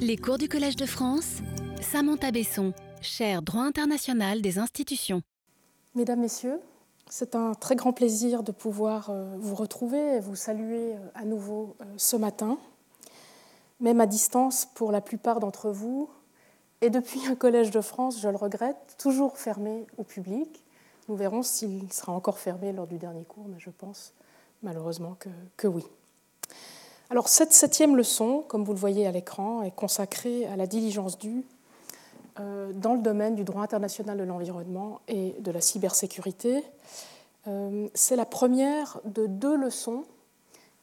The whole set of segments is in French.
Les cours du Collège de France, Samantha Besson, chaire droit international des institutions. Mesdames, Messieurs, c'est un très grand plaisir de pouvoir euh, vous retrouver et vous saluer euh, à nouveau euh, ce matin, même à distance pour la plupart d'entre vous, et depuis un collège de France, je le regrette, toujours fermé au public. Nous verrons s'il sera encore fermé lors du dernier cours, mais je pense malheureusement que, que oui. Alors cette septième leçon, comme vous le voyez à l'écran, est consacrée à la diligence due euh, dans le domaine du droit international de l'environnement et de la cybersécurité. Euh, c'est la première de deux leçons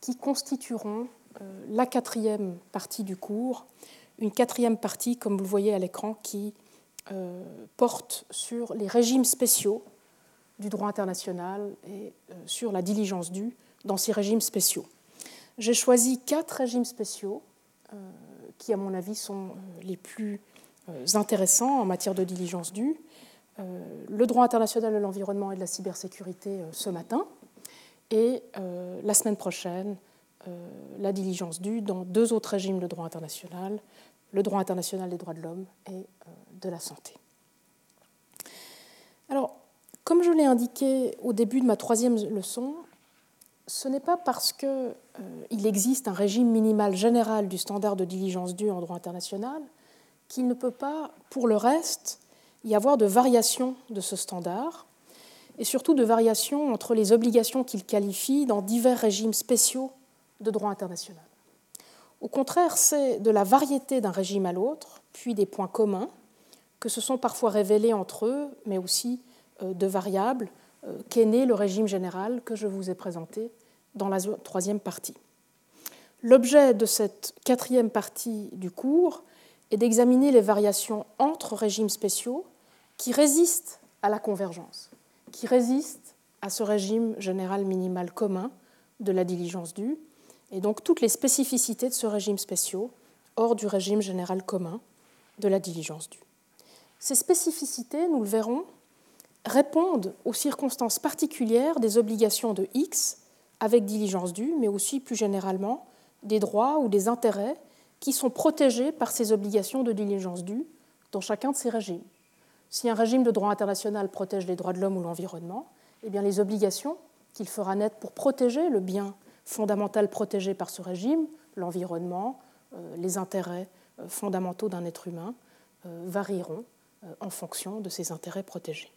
qui constitueront euh, la quatrième partie du cours, une quatrième partie, comme vous le voyez à l'écran, qui porte sur les régimes spéciaux du droit international et sur la diligence due dans ces régimes spéciaux. J'ai choisi quatre régimes spéciaux euh, qui, à mon avis, sont euh, les plus euh, intéressants en matière de diligence due. le droit international de l'environnement et de la cybersécurité ce matin, et la semaine prochaine, la diligence due dans deux autres régimes de droit international, le droit international des droits de l'homme et de la santé. Alors, comme je l'ai indiqué au début de ma troisième leçon, ce n'est pas parce qu'il euh, existe un régime minimal général du standard de diligence due en droit international qu'il ne peut pas, pour le reste, y avoir de variation de ce standard, et surtout de variation entre les obligations qu'il qualifie dans divers régimes spéciaux de droit international. Au contraire, c'est de la variété d'un régime à l'autre, puis des points communs, que se sont parfois révélés entre eux, mais aussi euh, de variables qu'est né le régime général que je vous ai présenté dans la troisième partie. L'objet de cette quatrième partie du cours est d'examiner les variations entre régimes spéciaux qui résistent à la convergence, qui résistent à ce régime général minimal commun de la diligence due, et donc toutes les spécificités de ce régime spéciaux hors du régime général commun de la diligence due. Ces spécificités, nous le verrons, répondent aux circonstances particulières des obligations de X avec diligence due, mais aussi plus généralement des droits ou des intérêts qui sont protégés par ces obligations de diligence due dans chacun de ces régimes. Si un régime de droit international protège les droits de l'homme ou l'environnement, eh bien les obligations qu'il fera naître pour protéger le bien fondamental protégé par ce régime, l'environnement, euh, les intérêts euh, fondamentaux d'un être humain, euh, varieront en fonction de ces intérêts protégés.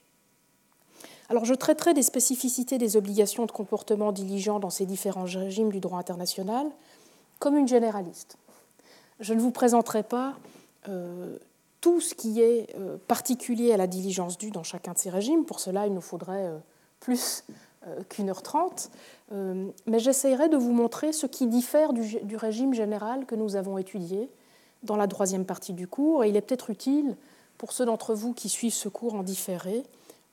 Alors je traiterai des spécificités des obligations de comportement diligent dans ces différents régimes du droit international comme une généraliste. Je ne vous présenterai pas euh, tout ce qui est euh, particulier à la diligence due dans chacun de ces régimes. Pour cela, il nous faudrait euh, plus qu'une heure trente. mais j'essaierai de vous montrer ce qui diffère du, du, régime général que nous avons étudié dans la troisième partie du cours. Et il est peut-être utile pour ceux d'entre vous qui suivent ce cours en différé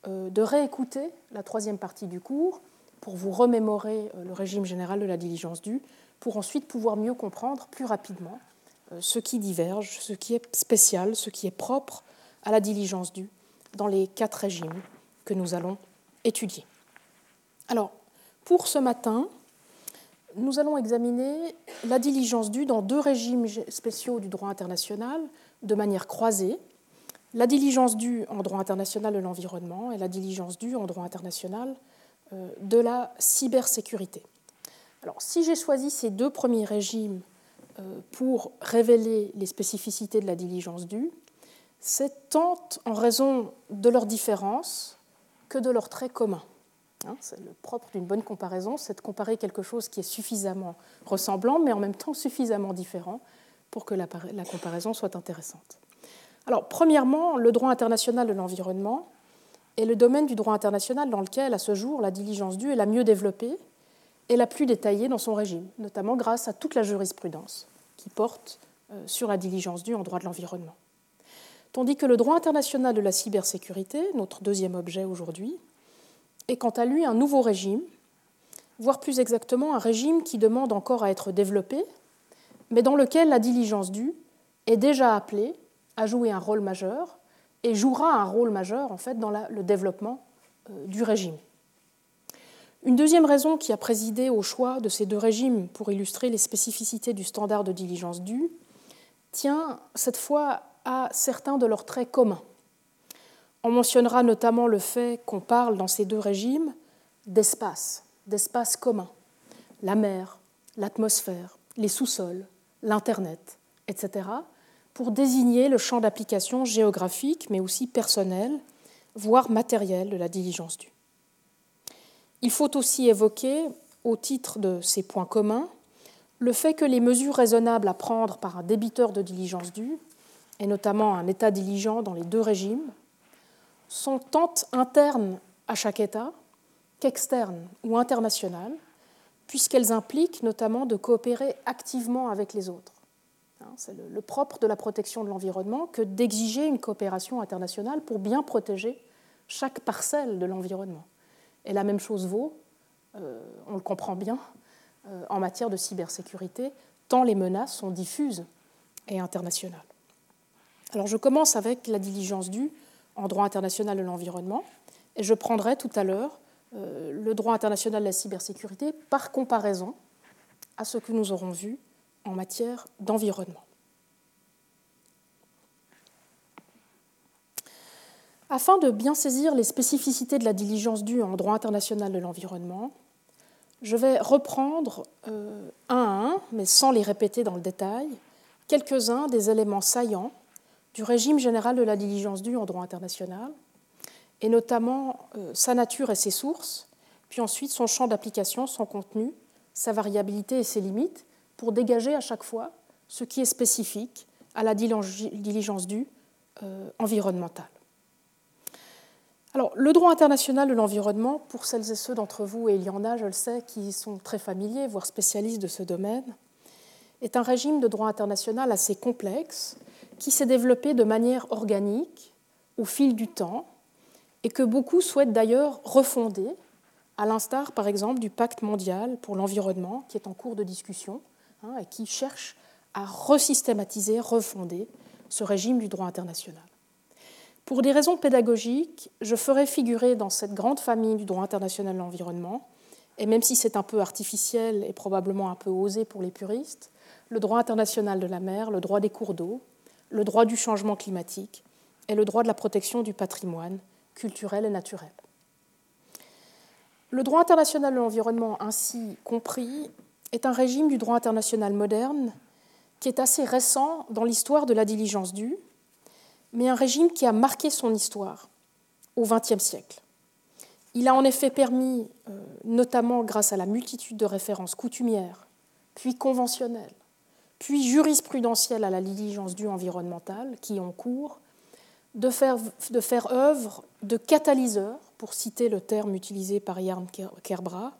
de réécouter la troisième partie du cours pour vous remémorer euh, le régime général de la diligence due, pour ensuite pouvoir mieux comprendre plus rapidement euh, ce qui diverge, ce qui est spécial, ce qui est propre à la diligence due dans les quatre régimes que nous allons étudier. Alors, pour ce matin, nous allons examiner la diligence due dans deux régimes spéciaux du droit international de manière croisée, la diligence due en droit international de l'environnement et la diligence due en droit international euh, de la cybersécurité. Alors, si j'ai choisi ces deux premiers régimes euh, pour révéler les spécificités de la diligence due, c'est tant en raison de leurs différences que de leurs traits communs. Hein, c'est le propre d'une bonne comparaison, c'est de comparer quelque chose qui est suffisamment ressemblant, mais en même temps suffisamment différent pour que la comparaison soit intéressante. Alors, premièrement, le droit international de l'environnement est le domaine du droit international dans lequel, à ce jour, la diligence due est la mieux développée et la plus détaillée dans son régime, notamment grâce à toute la jurisprudence qui porte euh, sur la diligence due en droit de l'environnement. Tandis que le droit international de la cybersécurité, notre deuxième objet aujourd'hui, est quant à lui un nouveau régime, voire plus exactement un régime qui demande encore à être développé, mais dans lequel la diligence due est déjà appelée a joué un rôle majeur et jouera un rôle majeur en fait dans le développement euh, du régime. Une deuxième raison qui a présidé au choix de ces deux régimes pour illustrer les spécificités du standard de diligence due tient cette fois à certains de leurs traits communs. On mentionnera notamment le fait qu'on parle dans ces deux régimes d'espace, d'espace commun, la mer, l'atmosphère, les sous-sols, l'Internet, etc., pour désigner le champ d'application géographique, mais aussi personnel, voire matériel de la diligence due. Il faut aussi évoquer, au titre de ces points communs, le fait que les mesures raisonnables à prendre par un débiteur de diligence due, et notamment un État diligent dans les deux régimes, sont tant internes à chaque État qu'externes ou internationales, puisqu'elles impliquent notamment de coopérer activement avec les autres. Hein, c'est le propre de la protection de l'environnement que d'exiger une coopération internationale pour bien protéger chaque parcelle de l'environnement. Et la même chose vaut, euh, on le comprend bien, euh, en matière de cybersécurité, tant les menaces sont diffuses et internationales. Alors je commence avec la diligence due en droit international de l'environnement, et je prendrai tout à l'heure euh, le droit international de la cybersécurité par comparaison à ce que nous aurons vu en matière d'environnement. Afin de bien saisir les spécificités de la diligence due en droit international de l'environnement, je vais reprendre euh, un à un, mais sans les répéter dans le détail, quelques-uns des éléments saillants du régime général de la diligence due en droit international, et notamment euh, sa nature et ses sources, puis ensuite son champ d'application, son contenu, sa variabilité et ses limites, pour dégager à chaque fois ce qui est spécifique à la diligence due euh, environnementale. Alors, le droit international de l'environnement, pour celles et ceux d'entre vous, et il y en a, je le sais, qui sont très familiers, voire spécialistes de ce domaine, est un régime de droit international assez complexe qui s'est développé de manière organique au fil du temps et que beaucoup souhaitent d'ailleurs refonder, à l'instar par exemple du pacte mondial pour l'environnement qui est en cours de discussion hein, et qui cherche à resystématiser, refonder ce régime du droit international. Pour des raisons pédagogiques, je ferai figurer dans cette grande famille du droit international de l'environnement, et même si c'est un peu artificiel et probablement un peu osé pour les puristes, le droit international de la mer, le droit des cours d'eau, le droit du changement climatique et le droit de la protection du patrimoine culturel et naturel. Le droit international de l'environnement ainsi compris est un régime du droit international moderne qui est assez récent dans l'histoire de la diligence due mais un régime qui a marqué son histoire au XXe siècle. Il a en effet permis, euh, notamment grâce à la multitude de références coutumières, puis conventionnelles, puis jurisprudentielles à la diligence due environnementale qui ont cours, de faire, œuvre de catalyseur, pour citer le terme utilisé par Yarn Kerbra,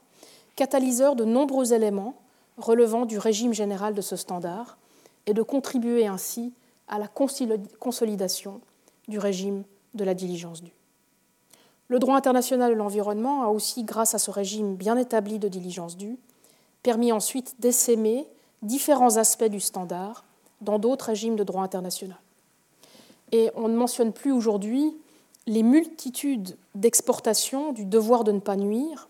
catalyseur de nombreux éléments relevant du régime général de ce standard, et de contribuer ainsi à la consolidation du régime de la diligence due. Le droit international de l'environnement a aussi, grâce à ce régime bien établi de diligence due, permis ensuite d'essaimer différents aspects du standard dans d'autres régimes de droit international. Et on ne mentionne plus aujourd'hui les multitudes d'exportations du devoir de ne pas nuire,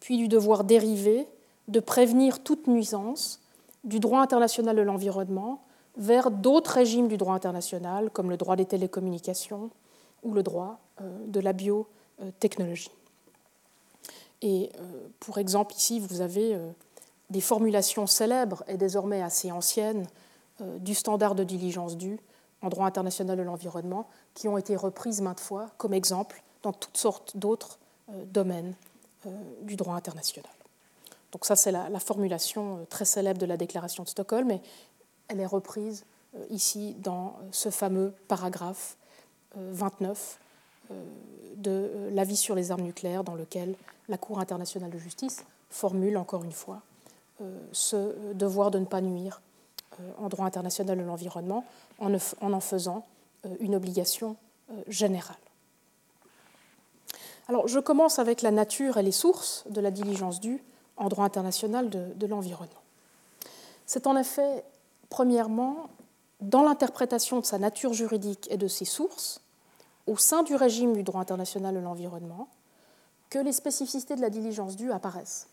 puis du devoir dérivé de prévenir toute nuisance du droit international de l'environnement vers d'autres régimes du droit international, comme le droit des télécommunications ou le droit euh, de la biotechnologie. Et euh, pour exemple, ici, vous avez euh, des formulations célèbres et désormais assez anciennes du standard de diligence due en droit international de l'environnement qui ont été reprises maintes fois comme exemple dans toutes sortes d'autres domaines du droit international. Donc ça, c'est la, la, formulation très célèbre de la déclaration de Stockholm, et elle est reprise euh, ici dans euh, ce fameux paragraphe 29 euh, de l'avis sur les armes nucléaires dans lequel la Cour internationale de justice formule encore une fois ce devoir de ne pas nuire en droit international de l'environnement en en faisant une obligation générale. Alors, je commence avec la nature et les sources de la diligence due en droit international de, l'environnement. C'est en effet Premièrement, dans l'interprétation de sa nature juridique et de ses sources, au sein du régime du droit international de l'environnement, que les spécificités de la diligence due apparaissent.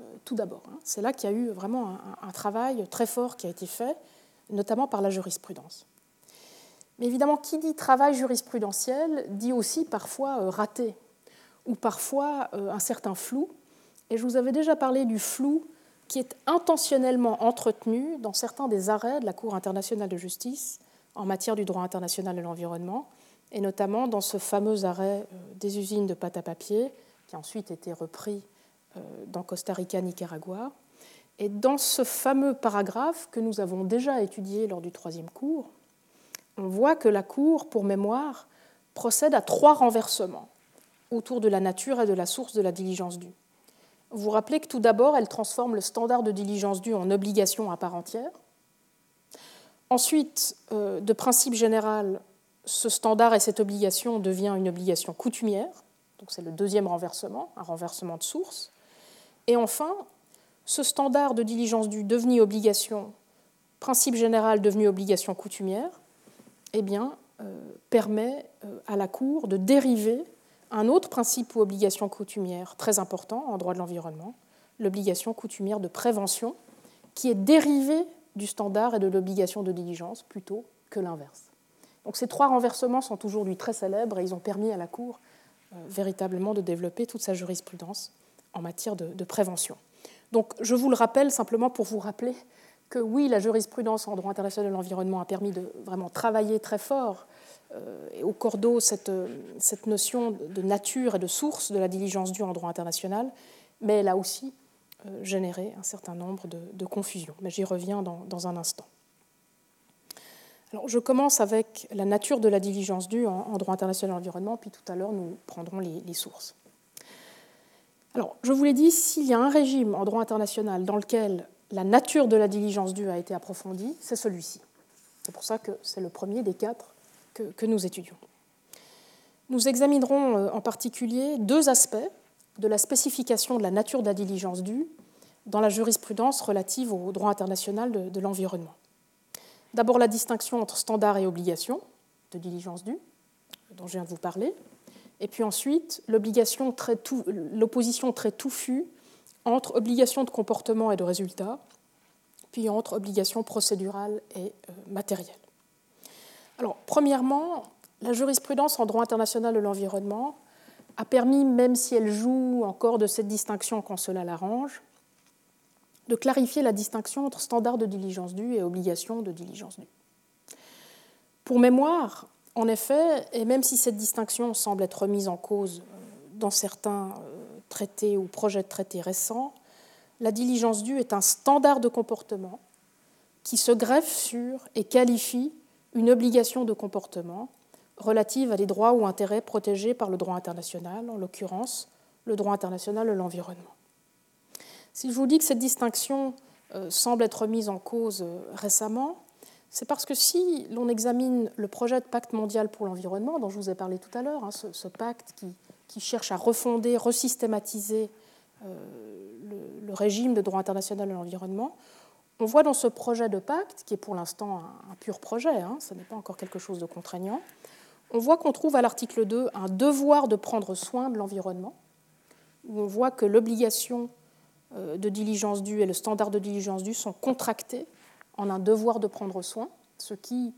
Euh, tout d'abord, hein. c'est là qu'il y a eu vraiment un, travail très fort qui a été fait notamment par la jurisprudence. Mais évidemment, qui dit travail jurisprudentiel dit aussi parfois raté, ou parfois un certain flou. Et je vous avais déjà parlé du flou qui est intentionnellement entretenu dans certains des arrêts de la Cour internationale de justice en matière du droit international de l'environnement, et notamment dans ce fameux arrêt des usines de pâte à papier, qui a ensuite été repris dans Costa Rica, Nicaragua, et dans ce fameux paragraphe que nous avons déjà étudié lors du troisième cours, on voit que la Cour, pour mémoire, procède à trois renversements autour de la nature et de la source de la diligence due. Vous rappelez que tout d'abord, elle transforme le standard de diligence due en obligation à part entière. Ensuite, euh, de principe général, ce standard et cette obligation devient une obligation coutumière. Donc c'est le deuxième renversement, un renversement de source. Et enfin, ce standard de diligence due devenu obligation, principe général devenu obligation coutumière, eh euh, permet euh, à la Cour de dériver un autre principe ou obligation coutumière très important en droit de l'environnement, l'obligation coutumière de prévention, qui est dérivée du standard et de l'obligation de diligence plutôt que l'inverse. Donc ces trois renversements sont aujourd'hui très célèbres et ils ont permis à la Cour euh, véritablement de développer toute sa jurisprudence en matière de prévention. Donc je vous le rappelle simplement pour vous rappeler que oui, la jurisprudence en droit international de l'environnement a permis de vraiment travailler très fort et au cordeau cette, cette, notion de nature et de source de la diligence due en droit international, mais elle a aussi euh, généré un certain nombre de, confusions. Mais j'y reviens dans, un instant. Alors, je commence avec la nature de la diligence due en, droit international de l'environnement, puis tout à l'heure nous prendrons les sources. Alors, je vous l'ai dit, s'il y a un régime en droit international dans lequel la nature de la diligence due a été approfondie, c'est celui-ci. C'est pour ça que c'est le premier des quatre que, nous étudions. Nous examinerons euh, en particulier deux aspects de la spécification de la nature de la diligence due dans la jurisprudence relative au droit international de, l'environnement. D'abord la distinction entre standard et obligation de diligence due, dont je viens de vous parler, et puis ensuite, l'opposition très, touffue entre obligation de comportement et de résultat, puis entre obligation procédurale et euh, matérielle. Premièrement, la jurisprudence en droit international de l'environnement a permis, même si elle joue encore de cette distinction quand cela l'arrange, de clarifier la distinction entre standard de diligence due et obligation de diligence due. Pour mémoire, en effet, et même si cette distinction semble être remise en cause euh, dans certains euh, traités ou projets de traités récents, la diligence due est un standard de comportement qui se greffe sur et qualifie une obligation de comportement relative à des droits ou intérêts protégés par le droit international, en l'occurrence le droit international de l'environnement. Si je vous dis que cette distinction euh, semble être remise en cause récemment, c'est parce que si l'on examine le projet de pacte mondial pour l'environnement, dont je vous ai parlé tout à l'heure, hein, ce, pacte qui, cherche à refonder, resystématiser euh, le, régime de droit international de l'environnement, on voit dans ce projet de pacte, qui est pour l'instant un, pur projet, hein, ce n'est pas encore quelque chose de contraignant, on voit qu'on trouve à l'article 2 un devoir de prendre soin de l'environnement, où on voit que l'obligation euh, de diligence due et le standard de diligence due sont contractés en un devoir de prendre soin, ce qui,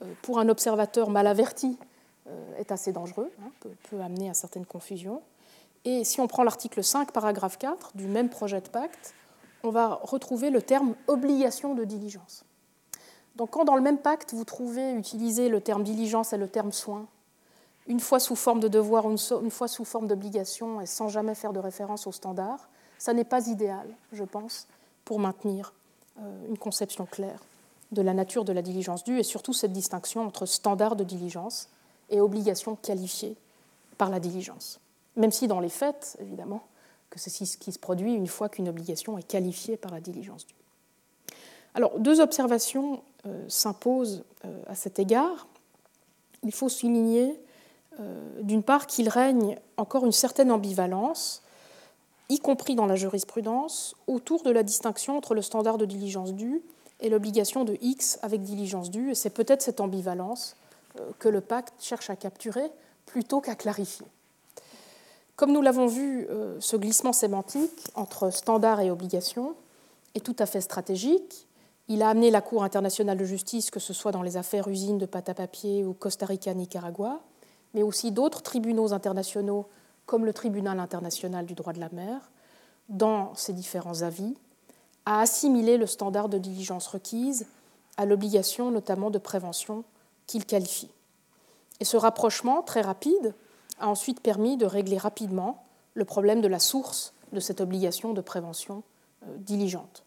euh, pour un observateur mal averti, euh, est assez dangereux, hein, peut, amener à certaines confusions. Et si on prend l'article 5, paragraphe 4 du même projet de pacte, on va retrouver le terme obligation de diligence. Donc quand dans le même pacte, vous trouvez utilisé le terme diligence et le terme soin, une fois sous forme de devoir, une fois sous forme d'obligation, et sans jamais faire de référence au standard, ça n'est pas idéal, je pense, pour maintenir euh, une conception claire de la nature de la diligence due et surtout cette distinction entre standard de diligence et obligation qualifiée par la diligence. Même si dans les faits, évidemment, que c'est ce qui se produit une fois qu'une obligation est qualifiée par la diligence due. Alors, deux observations euh, s'imposent euh, à cet égard. Il faut souligner, d'une part, qu'il règne encore une certaine ambivalence y compris dans la jurisprudence, autour de la distinction entre le standard de diligence due et l'obligation de X avec diligence due. Et c'est peut-être cette ambivalence euh, que le pacte cherche à capturer plutôt qu'à clarifier. Comme nous l'avons vu, euh, ce glissement sémantique entre standard et obligation est tout à fait stratégique Il a amené la Cour internationale de justice, que ce soit dans les affaires usines de pâte à papier ou Costa Rica, Nicaragua, mais aussi d'autres tribunaux internationaux comme le Tribunal international du droit de la mer, dans ses différents avis, à assimiler le standard de diligence requise à l'obligation notamment de prévention qu'il qualifie. Et ce rapprochement très rapide a ensuite permis de régler rapidement le problème de la source de cette obligation de prévention euh, diligente.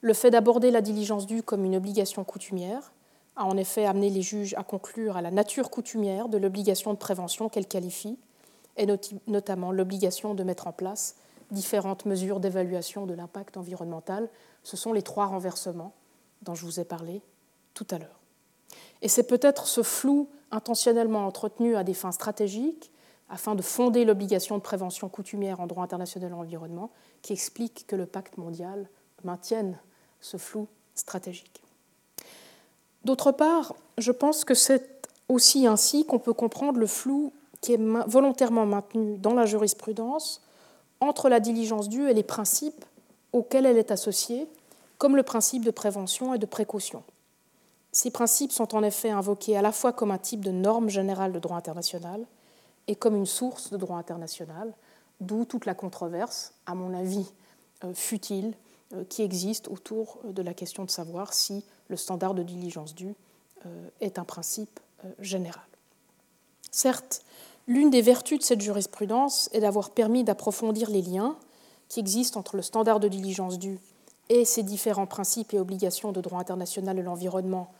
Le fait d'aborder la diligence due comme une obligation coutumière a en effet amené les juges à conclure à la nature coutumière de l'obligation de prévention qu'elle qualifie, et notamment l'obligation de mettre en place différentes mesures d'évaluation de l'impact environnemental. Ce sont les trois renversements dont je vous ai parlé tout à l'heure. Et c'est peut-être ce flou intentionnellement entretenu à des fins stratégiques, afin de fonder l'obligation de prévention coutumière en droit international en environnement, qui explique que le pacte mondial maintienne ce flou stratégique. D'autre part, je pense que c'est aussi ainsi qu'on peut comprendre le flou qui est volontairement maintenu dans la jurisprudence entre la diligence due et les principes auxquels elle est associée, comme le principe de prévention et de précaution. Ces principes sont en effet invoqués à la fois comme un type de norme générale de droit international et comme une source de droit international, d'où toute la controverse, à mon avis euh, futile, euh, qui existe autour de la question de savoir si le standard de diligence due euh, est un principe général. Certes, l'une des vertus de cette jurisprudence est d'avoir permis d'approfondir les liens qui existent entre le standard de diligence due et ces différents principes et obligations de droit international de l'environnement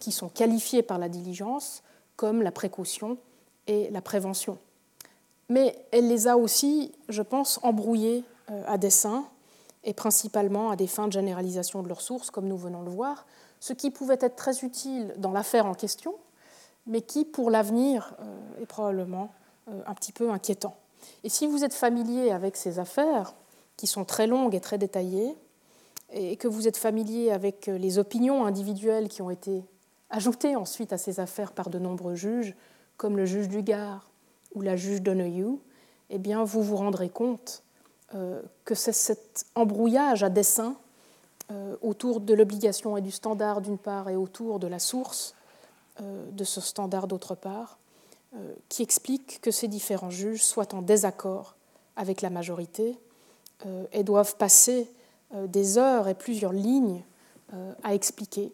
qui sont qualifiés par la diligence comme la précaution et la prévention. Mais elle les a aussi, je pense, embrouillés à dessein et principalement à des fins de généralisation de leurs sources, comme nous venons de le voir, ce qui pouvait être très utile dans l'affaire en question, mais qui, pour l'avenir, euh, est probablement euh, un petit peu inquiétant. Et si vous êtes familier avec ces affaires, qui sont très longues et très détaillées, et que vous êtes familier avec euh, les opinions individuelles qui ont été ajoutées ensuite à ces affaires par de nombreux juges, comme le juge du Gard ou la juge Donoghue, eh bien, vous vous rendrez compte euh, que c'est cet embrouillage à dessein euh, autour de l'obligation et du standard d'une part et autour de la source euh, de ce standard d'autre part, qui explique que ces différents juges soient en désaccord avec la majorité et doivent passer des heures et plusieurs lignes à expliquer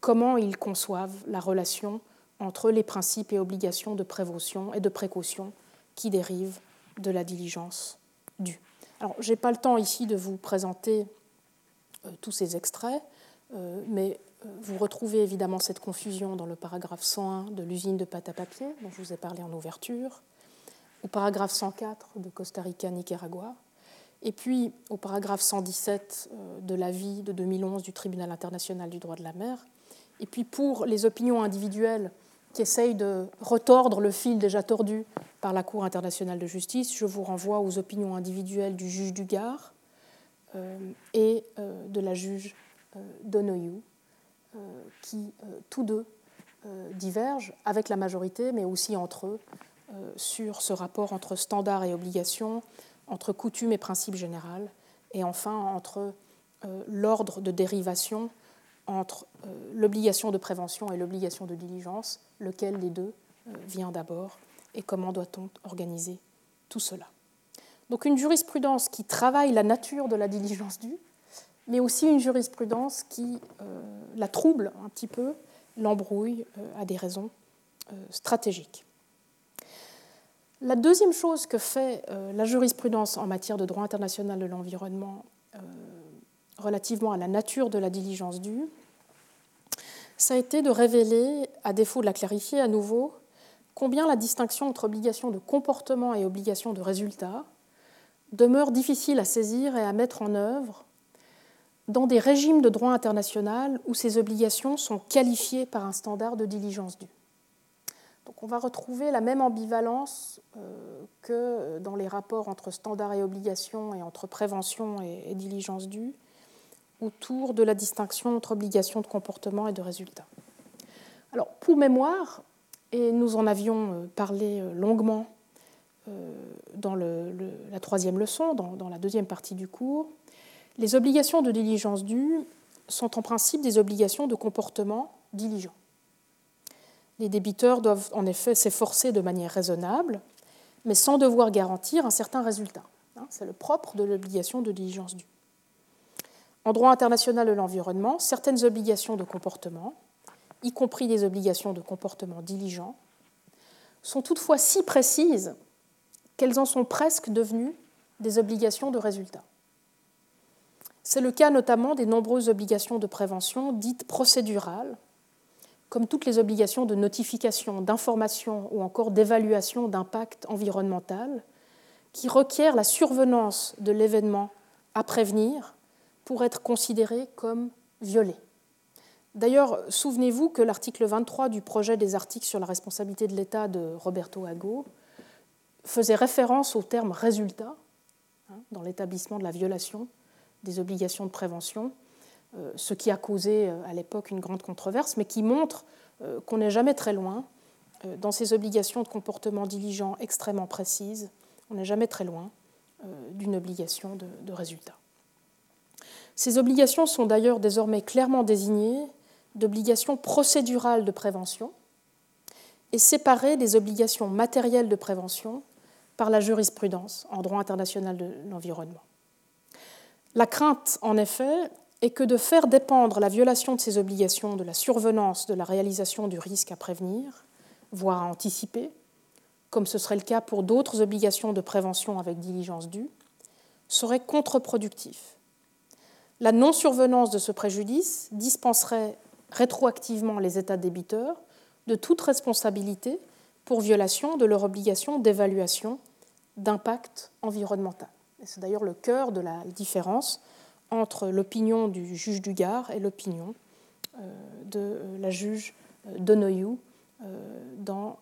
comment ils conçoivent la relation entre les principes et obligations de prévention et de précaution qui dérivent de la diligence alors, je n'ai pas le temps ici de vous présenter euh, tous ces extraits, euh, mais euh, vous retrouvez évidemment cette confusion dans le paragraphe 101 de l'usine de pâte à papier, dont je vous ai parlé en ouverture, au paragraphe 104 de Costa Rica, Nicaragua, et puis au paragraphe 117 de l'avis de 2011 du Tribunal international du droit de la mer. Et puis pour les opinions individuelles qui essaye de retordre le fil déjà tordu par la Cour internationale de justice, je vous renvoie aux opinions individuelles du juge du Gard euh, et euh, de la juge euh, Donoghue, qui tous deux divergent avec la majorité, mais aussi entre eux, sur ce rapport entre standards et obligations, entre coutumes et principes généraux, et enfin entre l'ordre de dérivation entre l'obligation de prévention et l'obligation de diligence, lequel des deux euh, vient d'abord et comment doit-on organiser tout cela. Donc une jurisprudence qui travaille la nature de la diligence due, mais aussi une jurisprudence qui euh, la trouble un petit peu, l'embrouille euh, à des raisons stratégiques. La deuxième chose que fait la jurisprudence en matière de droit international de l'environnement relativement à la nature de la diligence due, ça a été de révéler, à défaut de la clarifier à nouveau, combien la distinction entre obligation de comportement et obligation de résultat demeure difficile à saisir et à mettre en œuvre dans des régimes de droit international où ces obligations sont qualifiées par un standard de diligence due. Donc on va retrouver la même ambivalence euh, que dans les rapports entre standard et obligation et entre prévention et diligence due autour de la distinction entre obligation de comportement et de résultat. Alors, pour mémoire, et nous en avions euh, parlé euh, longuement euh, dans la troisième leçon, dans, la deuxième partie du cours, les obligations de diligence due sont en principe des obligations de comportement diligent. Les débiteurs doivent en effet s'efforcer de manière raisonnable, mais sans devoir garantir un certain résultat. Hein, c'est le propre de l'obligation de diligence due. En droit international de l'environnement, certaines obligations de comportement, y compris des obligations de comportement diligent, sont toutefois si précises qu'elles en sont presque devenues des obligations de résultat. C'est le cas notamment des nombreuses obligations de prévention dites procédurales, comme toutes les obligations de notification, d'information ou encore d'évaluation d'impact environnemental, qui requièrent la survenance de l'événement à prévenir pour être considérées comme violées. D'ailleurs, souvenez-vous que l'article 23 du projet des articles sur la responsabilité de l'État de Roberto Ago faisait référence au terme résultat hein, dans l'établissement de la violation des obligations de prévention, euh, ce qui a causé euh, à l'époque une grande controverse, mais qui montre euh, qu'on n'est jamais très loin dans ces obligations de comportement diligent extrêmement précises, on n'est jamais très loin d'une obligation de résultat. Ces obligations sont d'ailleurs désormais clairement désignées d'obligations procédurales de prévention et séparées des obligations matérielles de prévention par la jurisprudence en droit international de l'environnement. La crainte, en effet, est que de faire dépendre la violation de ces obligations de la survenance de la réalisation du risque à prévenir, voire à anticiper, comme ce serait le cas pour d'autres obligations de prévention avec diligence due, serait contre-productif. La non-survenance de ce préjudice dispenserait rétroactivement les États débiteurs de toute responsabilité pour violation de leur obligation d'évaluation d'impact environnemental. C'est d'ailleurs le cœur de la différence entre l'opinion du juge du Gard et l'opinion euh, de euh, la juge euh, Donoyou dans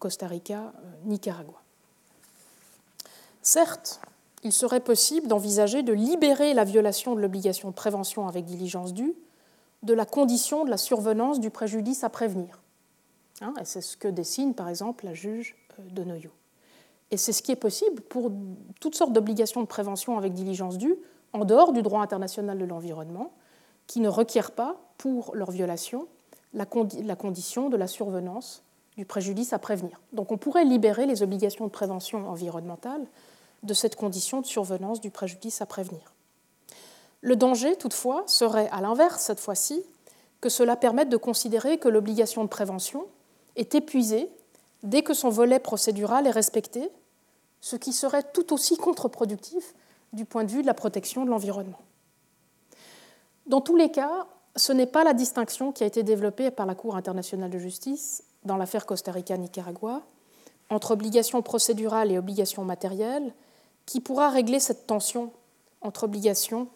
Costa Rica, Nicaragua. Certes, il serait possible d'envisager de libérer la violation de l'obligation de prévention avec diligence due de la condition de la survenance du préjudice à prévenir. Hein, et c'est ce que dessine par exemple la juge Donoyou. Et c'est ce qui est possible pour toutes sortes d'obligations de prévention avec diligence due, en dehors du droit international de l'environnement, qui ne requièrent pas, pour leur violation, la, condition de la survenance du préjudice à prévenir. Donc on pourrait libérer les obligations de prévention environnementale de cette condition de survenance du préjudice à prévenir. Le danger, toutefois, serait à l'inverse, cette fois-ci, que cela permette de considérer que l'obligation de prévention est épuisée dès que son volet procédural est respecté ce qui serait tout aussi contre-productif du point de vue de la protection de l'environnement. Dans tous les cas, ce n'est pas la distinction qui a été développée par la Cour internationale de justice dans l'affaire Costa Rica-Nicaragua entre obligation procédurale et obligation matérielle qui pourra régler cette tension entre obligation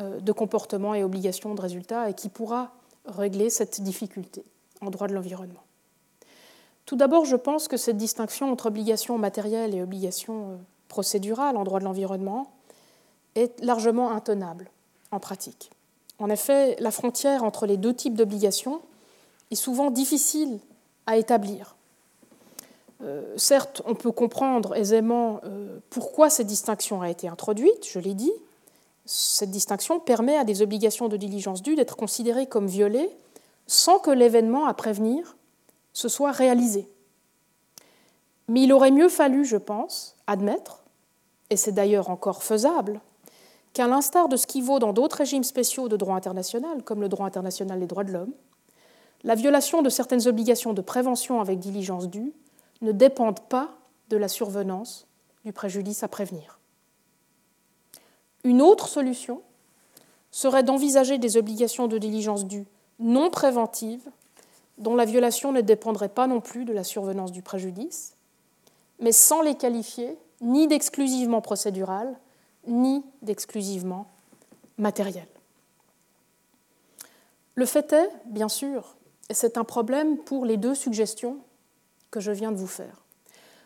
euh, de comportement et obligation de résultat et qui pourra régler cette difficulté en droit de l'environnement. Tout d'abord, je pense que cette distinction entre obligation matérielle et obligation euh, procédurale en droit de l'environnement est largement intenable en pratique. En effet, la frontière entre les deux types d'obligations est souvent difficile à établir. Euh, certes, on peut comprendre aisément euh, pourquoi cette distinction a été introduite, je l'ai dit. Cette distinction permet à des obligations de diligence due d'être considérées comme violées sans que l'événement à prévenir se soit réalisé. Mais il aurait mieux fallu, je pense, admettre, et c'est d'ailleurs encore faisable, qu'à l'instar de ce qui vaut dans d'autres régimes spéciaux de droit international, comme le droit international des droits de l'homme, la violation de certaines obligations de prévention avec diligence due ne dépendent pas de la survenance du préjudice à prévenir. Une autre solution serait d'envisager des obligations de diligence due non préventives dont la violation ne dépendrait pas non plus de la survenance du préjudice, mais sans les qualifier ni d'exclusivement procédural, ni d'exclusivement matériel. Le fait est, bien sûr, et c'est un problème pour les deux suggestions que je viens de vous faire,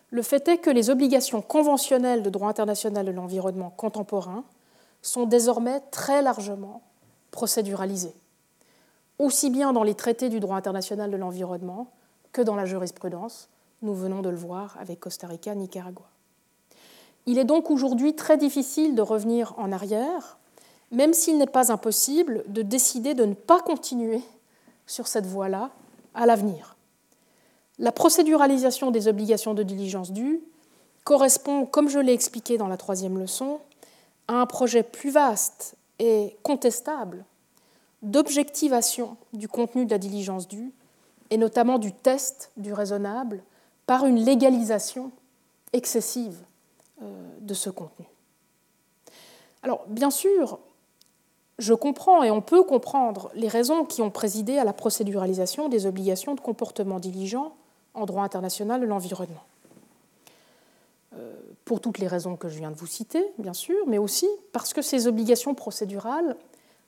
le fait est que les obligations conventionnelles de droit international de l'environnement contemporain sont désormais très largement procéduralisées aussi bien dans les traités du droit international de l'environnement que dans la jurisprudence. Nous venons de le voir avec Costa Rica, Nicaragua. Il est donc aujourd'hui très difficile de revenir en arrière même s'il n'est pas impossible de décider de ne pas continuer sur cette voie-là à l'avenir. La procéduralisation des obligations de diligence due correspond, comme je l'ai expliqué dans la troisième leçon, à un projet plus vaste et contestable d'objectivation du contenu de la diligence due, et notamment du test du raisonnable, par une légalisation excessive euh, de ce contenu. Alors, bien sûr, je comprends et on peut comprendre les raisons qui ont présidé à la procéduralisation des obligations de comportement diligent en droit international de l'environnement. Euh, pour toutes les raisons que je viens de vous citer, bien sûr, mais aussi parce que ces obligations procédurales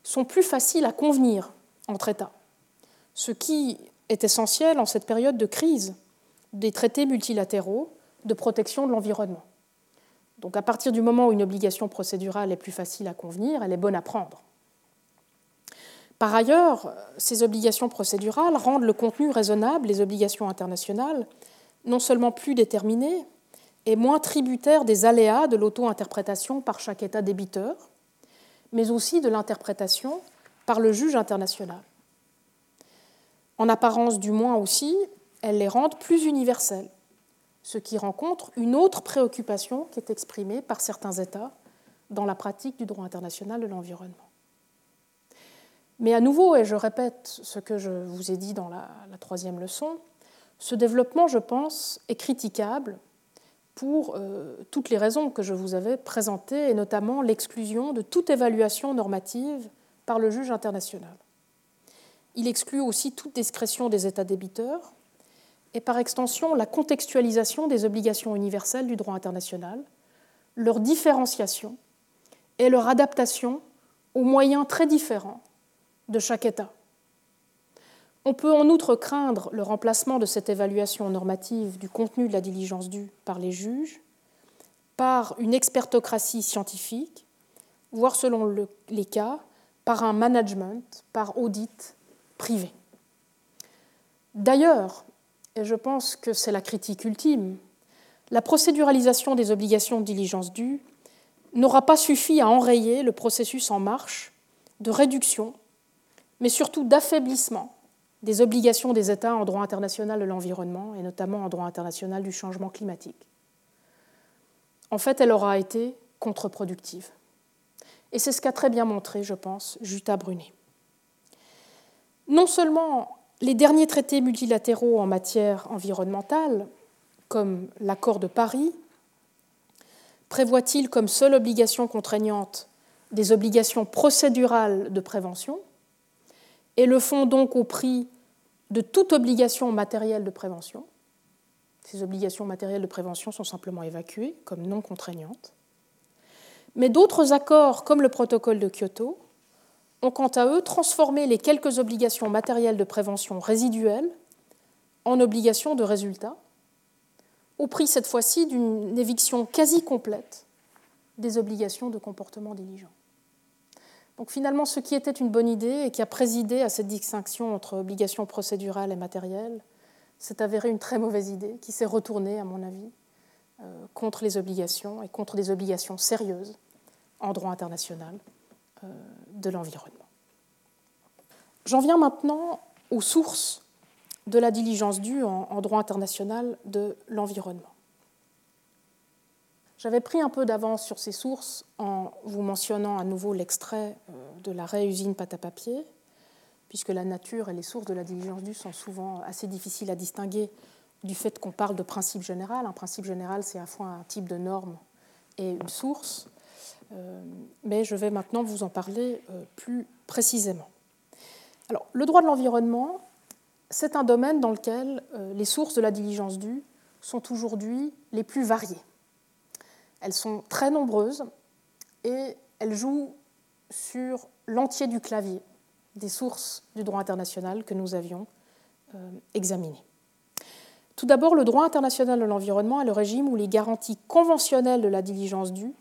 sont plus faciles à convenir entre États, ce qui est essentiel en cette période de crise des traités multilatéraux de protection de l'environnement. Donc à partir du moment où une obligation procédurale est plus facile à convenir, elle est bonne à prendre. Par ailleurs, ces obligations procédurales rendent le contenu raisonnable des obligations internationales non seulement plus déterminé et moins tributaire des aléas de l'auto-interprétation par chaque État débiteur, mais aussi de l'interprétation par le juge international. En apparence du moins aussi, elles les rendent plus universelles, ce qui rencontre une autre préoccupation qui est exprimée par certains États dans la pratique du droit international de l'environnement. Mais à nouveau, et je répète ce que je vous ai dit dans la, troisième leçon, ce développement, je pense, est critiquable pour euh, toutes les raisons que je vous avais présentées, et notamment l'exclusion de toute évaluation normative par le juge international. Il exclut aussi toute discrétion des États débiteurs et par extension la contextualisation des obligations universelles du droit international, leur différenciation et leur adaptation aux moyens très différents de chaque État. On peut en outre craindre le remplacement de cette évaluation normative du contenu de la diligence due par les juges par une expertocratie scientifique, voire selon les cas, par un management, par audit privé. D'ailleurs, et je pense que c'est la critique ultime, la procéduralisation des obligations de diligence due n'aura pas suffi à enrayer le processus en marche de réduction mais surtout d'affaiblissement des obligations des États en droit international de l'environnement et notamment en droit international du changement climatique. En fait, elle aura été contre-productive. Et c'est ce qu'a très bien montré, je pense, Jutta Brunet. Non seulement les derniers traités multilatéraux en matière environnementale, comme l'accord de Paris, prévoient-ils comme seule obligation contraignante des obligations procédurales de prévention, et le font donc au prix de toute obligation matérielle de prévention. Ces obligations matérielles de prévention sont simplement évacuées comme non contraignantes. Mais d'autres accords, comme le protocole de Kyoto, ont quant à eux transformé les quelques obligations matérielles de prévention résiduelles en obligations de résultat, au prix cette fois-ci d'une éviction quasi complète des obligations de comportement diligent. Donc finalement, ce qui était une bonne idée et qui a présidé à cette distinction entre obligations procédurales et matérielles s'est avéré une très mauvaise idée qui s'est retournée, à mon avis, euh, contre les obligations et contre des obligations sérieuses en droit international euh, de l'environnement. J'en viens maintenant aux sources de la diligence due en droit international de l'environnement. J'avais pris un peu d'avance sur ces sources en vous mentionnant à nouveau l'extrait euh, de l'arrêt usine pâte à papier, puisque la nature et les sources de la diligence due sont souvent assez difficiles à distinguer du fait qu'on parle de principe général. Un principe général, c'est à la fois un type de norme et une source. Euh, mais je vais maintenant vous en parler euh, plus précisément. Alors, le droit de l'environnement, c'est un domaine dans lequel les sources de la diligence due sont aujourd'hui les plus variées. Elles sont très nombreuses et elles jouent sur l'entier du clavier des sources du droit international que nous avions euh, examinées. Tout d'abord, le droit international de l'environnement est le régime où les garanties conventionnelles de la diligence due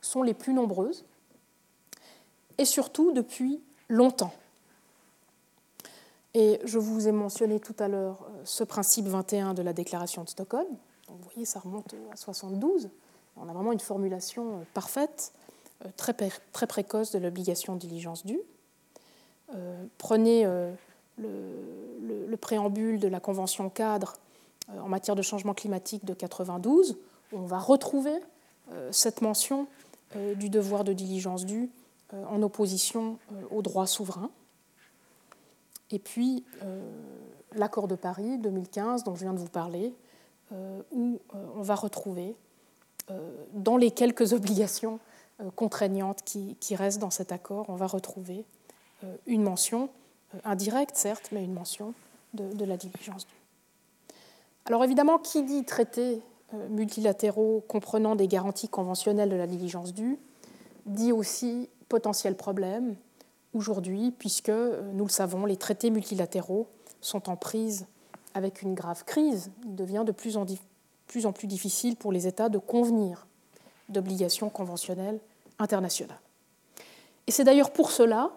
sont les plus nombreuses, et surtout depuis longtemps. Et je vous ai mentionné tout à l'heure euh, ce principe 21 de la déclaration de Stockholm. vous voyez, ça remonte à 72. On a vraiment une formulation euh, parfaite très, très précoce de l'obligation de diligence due. Prenez le, préambule de la Convention cadre en matière de changement climatique de 92, où on va retrouver cette mention du devoir de diligence due en opposition au droit souverain. Et puis, l'accord de Paris 2015 dont je viens de vous parler, euh, où euh, on va retrouver, euh, dans les quelques obligations contraignantes qui, restent dans cet accord, on va retrouver une mention, indirecte certes, mais une mention de, la diligence Alors évidemment, qui dit traité multilatéraux comprenant des garanties conventionnelles de la diligence due, dit aussi potentiel problème aujourd'hui, puisque, nous le savons, les traités multilatéraux sont en prise avec une grave crise. Il devient de plus en, plus en plus difficile pour les États de convenir d'obligations conventionnelles internationales. Et c'est d'ailleurs pour cela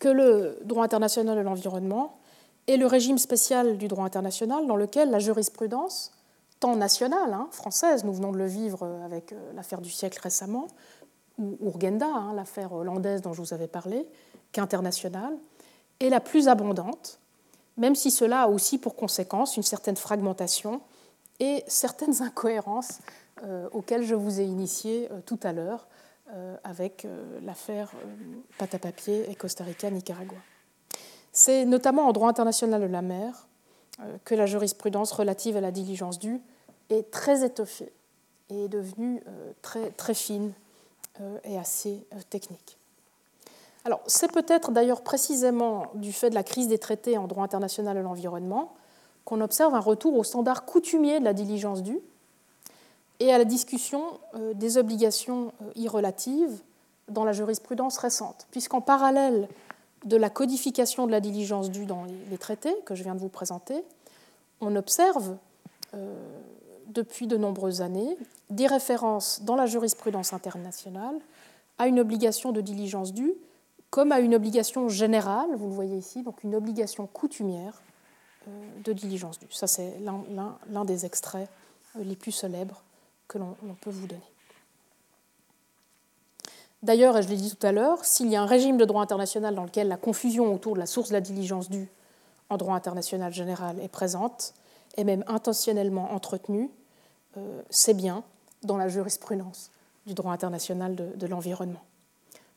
que le droit international de l'environnement est le régime spécial du droit international dans lequel la jurisprudence, tant nationale, hein, française, nous venons de le vivre avec euh, l'affaire du siècle récemment, ou Urgenda, hein, l'affaire hollandaise dont je vous avais parlé, qu'internationale, est la plus abondante même si cela a aussi pour conséquence une certaine fragmentation et certaines incohérences euh, auxquelles je vous ai initié euh, tout à l'heure euh, avec l'affaire pâte à papier et Costa Rica-Nicaragua. C'est notamment en droit international de la mer que la jurisprudence relative à la diligence due est très étoffée et est devenue très, très fine et assez technique. Alors, c'est peut-être d'ailleurs précisément du fait de la crise des traités en droit international de l'environnement qu'on observe un retour au standard coutumier de la diligence due et à la discussion euh, des obligations euh, irrelatives dans la jurisprudence récente, puisqu'en parallèle de la codification de la diligence due dans les traités que je viens de vous présenter, on observe euh, depuis de nombreuses années des références dans la jurisprudence internationale à une obligation de diligence due comme à une obligation générale, vous le voyez ici, donc une obligation coutumière euh, de diligence due. Ça, c'est l'un des extraits euh, les plus célèbres que l'on peut vous donner. D'ailleurs, et je l'ai dit tout à l'heure, s'il y a un régime de droit international dans lequel la confusion autour de la source de la diligence due en droit international général est présente, et même intentionnellement entretenue, euh, c'est bien dans la jurisprudence du droit international de l'environnement.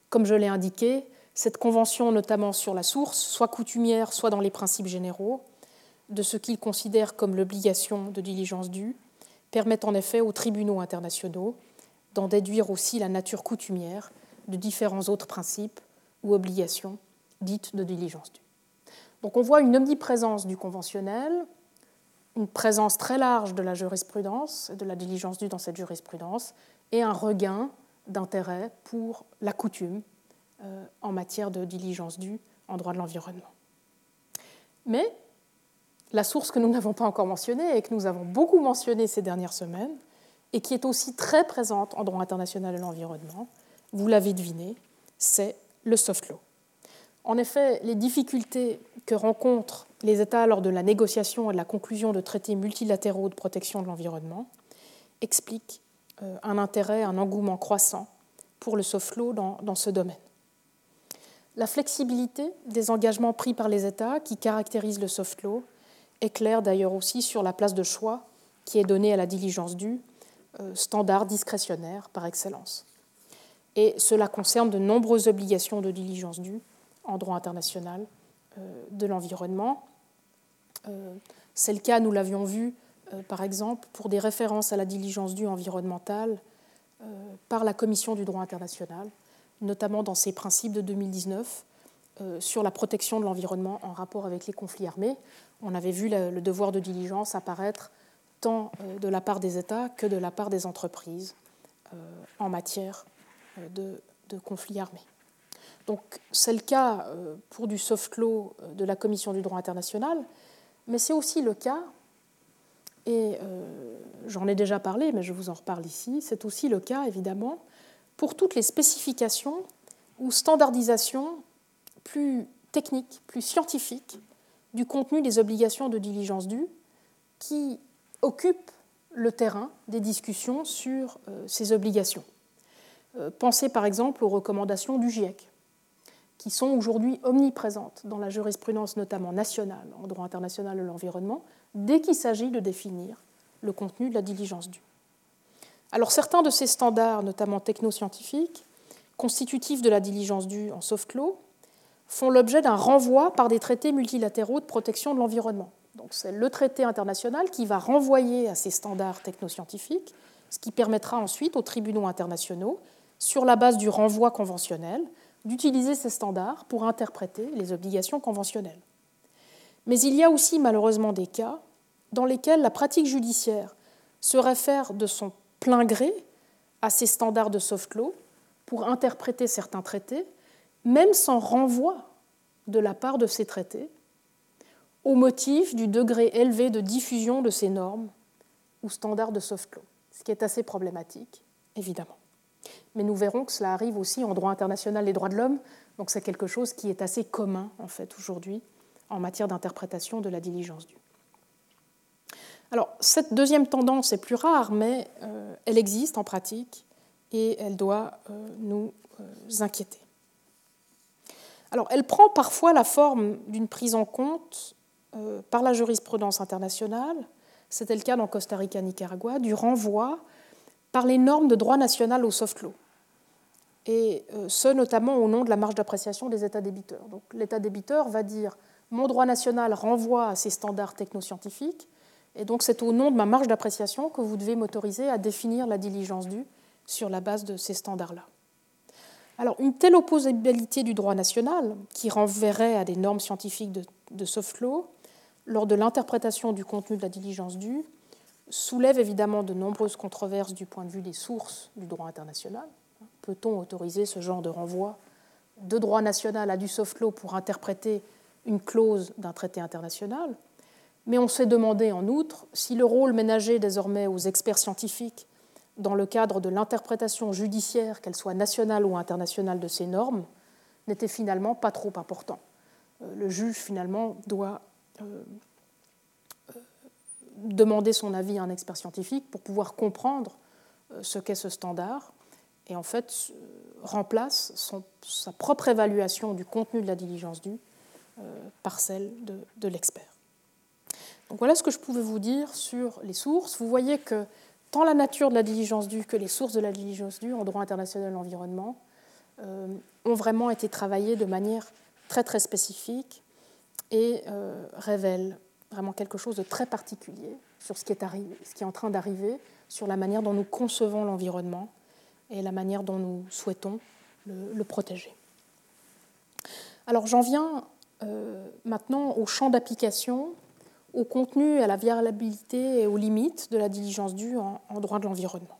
Comme je l'ai indiqué, cette convention, notamment sur la source, soit coutumière, soit dans les principes généraux, de ce qu'il considère comme l'obligation de diligence due, permet en effet aux tribunaux internationaux d'en déduire aussi la nature coutumière de différents autres principes ou obligations dites de diligence due. Donc on voit une omniprésence du conventionnel, une présence très large de la jurisprudence, de la diligence due dans cette jurisprudence, et un regain d'intérêt pour la coutume euh, en matière de diligence due en droit de l'environnement. Mais la source que nous n'avons pas encore mentionnée et que nous avons beaucoup mentionnée ces dernières semaines, et qui est aussi très présente en droit international de l'environnement, vous l'avez deviné, c'est le soft law. En effet, les difficultés que rencontrent les États lors de la négociation et de la conclusion de traités multilatéraux de protection de l'environnement expliquent euh, un intérêt, un engouement croissant pour le soft law dans ce domaine. La flexibilité des engagements pris par les États qui caractérise le soft law éclaire d'ailleurs aussi sur la place de choix qui est donnée à la diligence due, euh, standard discrétionnaire par excellence. Et cela concerne de nombreuses obligations de diligence due en droit international euh, de l'environnement. Euh, c'est le cas, nous l'avions vu, par exemple, pour des références à la diligence due environnementale par la Commission du droit international notamment dans ses principes de 2019 euh, sur la protection de l'environnement en rapport avec les conflits armés. On avait vu le, devoir de diligence apparaître tant euh, de la part des États que de la part des entreprises euh, en matière de, de conflits armés. Donc c'est le cas pour du soft law de la Commission du droit international, mais c'est aussi le cas, et j'en ai déjà parlé, mais je vous en reparle ici, c'est aussi le cas évidemment pour toutes les spécifications ou standardisations plus techniques, plus scientifiques du contenu des obligations de diligence due qui occupent le terrain des discussions sur euh, ces obligations. Pensez par exemple aux recommandations du GIEC, qui sont aujourd'hui omniprésentes dans la jurisprudence notamment nationale en droit international de l'environnement, dès qu'il s'agit de définir le contenu de la diligence due. Alors certains de ces standards, notamment technoscientifiques, constitutifs de la diligence due en soft law, font l'objet d'un renvoi par des traités multilatéraux de protection de l'environnement. Donc c'est le traité international qui va renvoyer à ces standards technoscientifiques, ce qui permettra ensuite aux tribunaux internationaux, sur la base du renvoi conventionnel, d'utiliser ces standards pour interpréter les obligations conventionnelles. Mais il y a aussi malheureusement des cas dans lesquels la pratique judiciaire se réfère de son plein gré à ces standards de soft law pour interpréter certains traités, même sans renvoi de la part de ces traités, au motif du degré élevé de diffusion de ces normes ou standards de soft law, ce qui est assez problématique, évidemment. Mais nous verrons que cela arrive aussi en droit international des droits de l'homme, donc c'est quelque chose qui est assez commun en fait aujourd'hui en matière d'interprétation de la diligence due. Alors, cette deuxième tendance est plus rare, mais euh, elle existe en pratique et elle doit euh, nous euh, inquiéter. Alors, elle prend parfois la forme d'une prise en compte par la jurisprudence internationale, c'était le cas dans Costa Rica, Nicaragua, du renvoi par les normes de droit national au soft law, et ce notamment au nom de la marge d'appréciation des États débiteurs. Donc, l'État débiteur va dire mon droit national renvoie à ces standards technoscientifiques, et donc c'est au nom de ma marge d'appréciation que vous devez m'autoriser à définir la diligence due sur la base de ces standards-là. Alors une telle opposabilité du droit national, qui renverrait à des normes scientifiques de, soft law, lors de l'interprétation du contenu de la diligence due, soulève évidemment de nombreuses controverses du point de vue des sources du droit international. Peut-on autoriser ce genre de renvoi de droit national à du soft law pour interpréter une clause d'un traité international? Mais on s'est demandé en outre si le rôle ménagé désormais aux experts scientifiques dans le cadre de l'interprétation judiciaire, qu'elle soit nationale ou internationale, de ces normes, n'était finalement pas trop important. Euh, le juge, finalement, doit euh, euh, demander son avis à un expert scientifique pour pouvoir comprendre ce qu'est ce standard et en fait remplace sa propre évaluation du contenu de la diligence due par celle de l'expert. Donc voilà ce que je pouvais vous dire sur les sources. Vous voyez que tant la nature de la diligence due que les sources de la diligence due en droit international de l'environnement euh, ont vraiment été travaillées de manière très très spécifique et euh, révèlent vraiment quelque chose de très particulier sur ce qui est, arrivé, ce qui est en train d'arriver, sur la manière dont nous concevons l'environnement et la manière dont nous souhaitons le, protéger. Alors j'en viens euh, maintenant au champ d'application au contenu, à la viabilité et aux limites de la diligence due en, droit de l'environnement.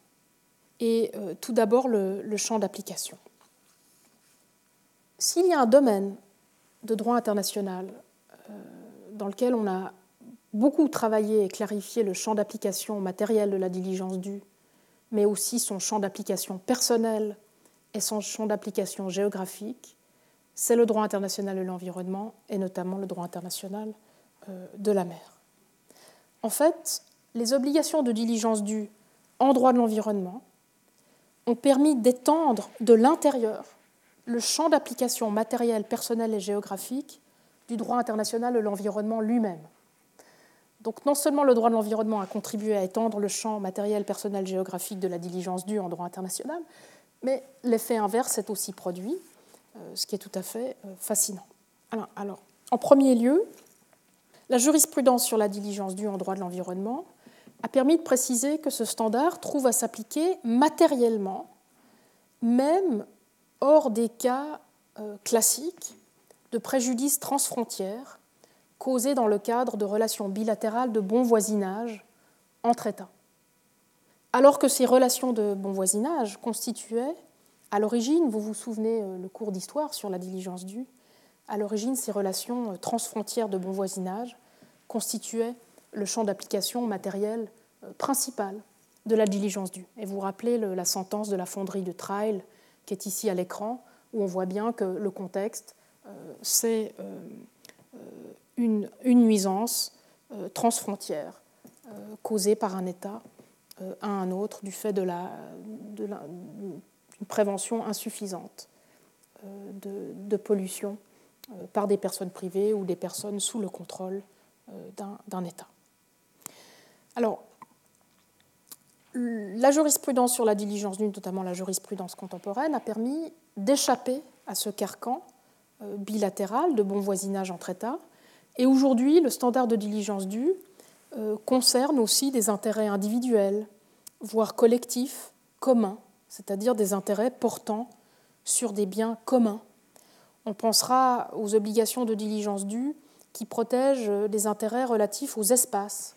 Et euh, tout d'abord, le, champ d'application. S'il y a un domaine de droit international euh, dans lequel on a beaucoup travaillé et clarifié le champ d'application matériel de la diligence due, mais aussi son champ d'application personnel et son champ d'application géographique, c'est le droit international de l'environnement et notamment le droit international de la mer. En fait, les obligations de diligence due en droit de l'environnement ont permis d'étendre de l'intérieur le champ d'application matériel, personnel et géographique du droit international de l'environnement lui-même. Donc non seulement le droit de l'environnement a contribué à étendre le champ matériel, personnel, géographique de la diligence due en droit international, mais l'effet inverse s'est aussi produit, euh, ce qui est tout à fait euh, fascinant. alors en premier lieu, la jurisprudence sur la diligence due en droit de l'environnement a permis de préciser que ce standard trouve à s'appliquer matériellement, même hors des cas euh, classiques de préjudice transfrontière causés dans le cadre de relations bilatérales de bon voisinage entre États. Alors que ces relations de bon voisinage constituaient, à l'origine, vous vous souvenez euh, le cours d'histoire sur la diligence due, à l'origine, ces relations euh, transfrontières de bon voisinage constituaient le champ d'application matériel euh, principal de la diligence due. Et vous vous rappelez la sentence de la fonderie de Trail qui est ici à l'écran, où on voit bien que le contexte, euh, c'est une, nuisance transfrontière causée par un État à un autre du fait de la, prévention insuffisante de, pollution par des personnes privées ou des personnes sous le contrôle d'un État. Alors, la jurisprudence sur la diligence nue, notamment la jurisprudence contemporaine, a permis d'échapper à ce carcan bilatéral de bon voisinage entre États. Et aujourd'hui, le standard de diligence due euh, concerne aussi des intérêts individuels, voire collectifs, communs, c'est-à-dire des intérêts portant sur des biens communs. On pensera aux obligations de diligence due qui protègent des intérêts relatifs aux espaces,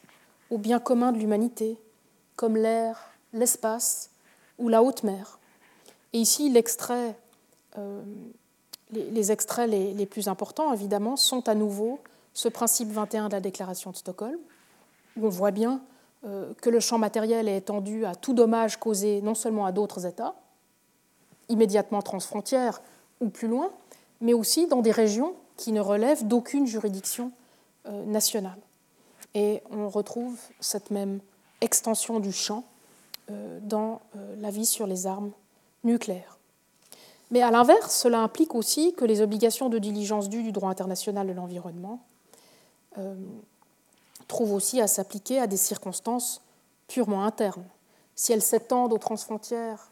aux biens communs de l'humanité, comme l'air, l'espace ou la haute mer. Et ici, euh, les, extraits les, plus importants, évidemment, sont à nouveau ce principe 21 de la Déclaration de Stockholm, on voit bien euh, que le champ matériel est étendu à tout dommage causé non seulement à d'autres États, immédiatement transfrontières ou plus loin, mais aussi dans des régions qui ne relèvent d'aucune juridiction euh, nationale. Et on retrouve cette même extension du champ euh, dans l'avis sur les armes nucléaires. Mais à l'inverse, cela implique aussi que les obligations de diligence dues du droit international de l'environnement trouve aussi à s'appliquer à des circonstances purement internes. Si elles s'étendent aux transfrontières,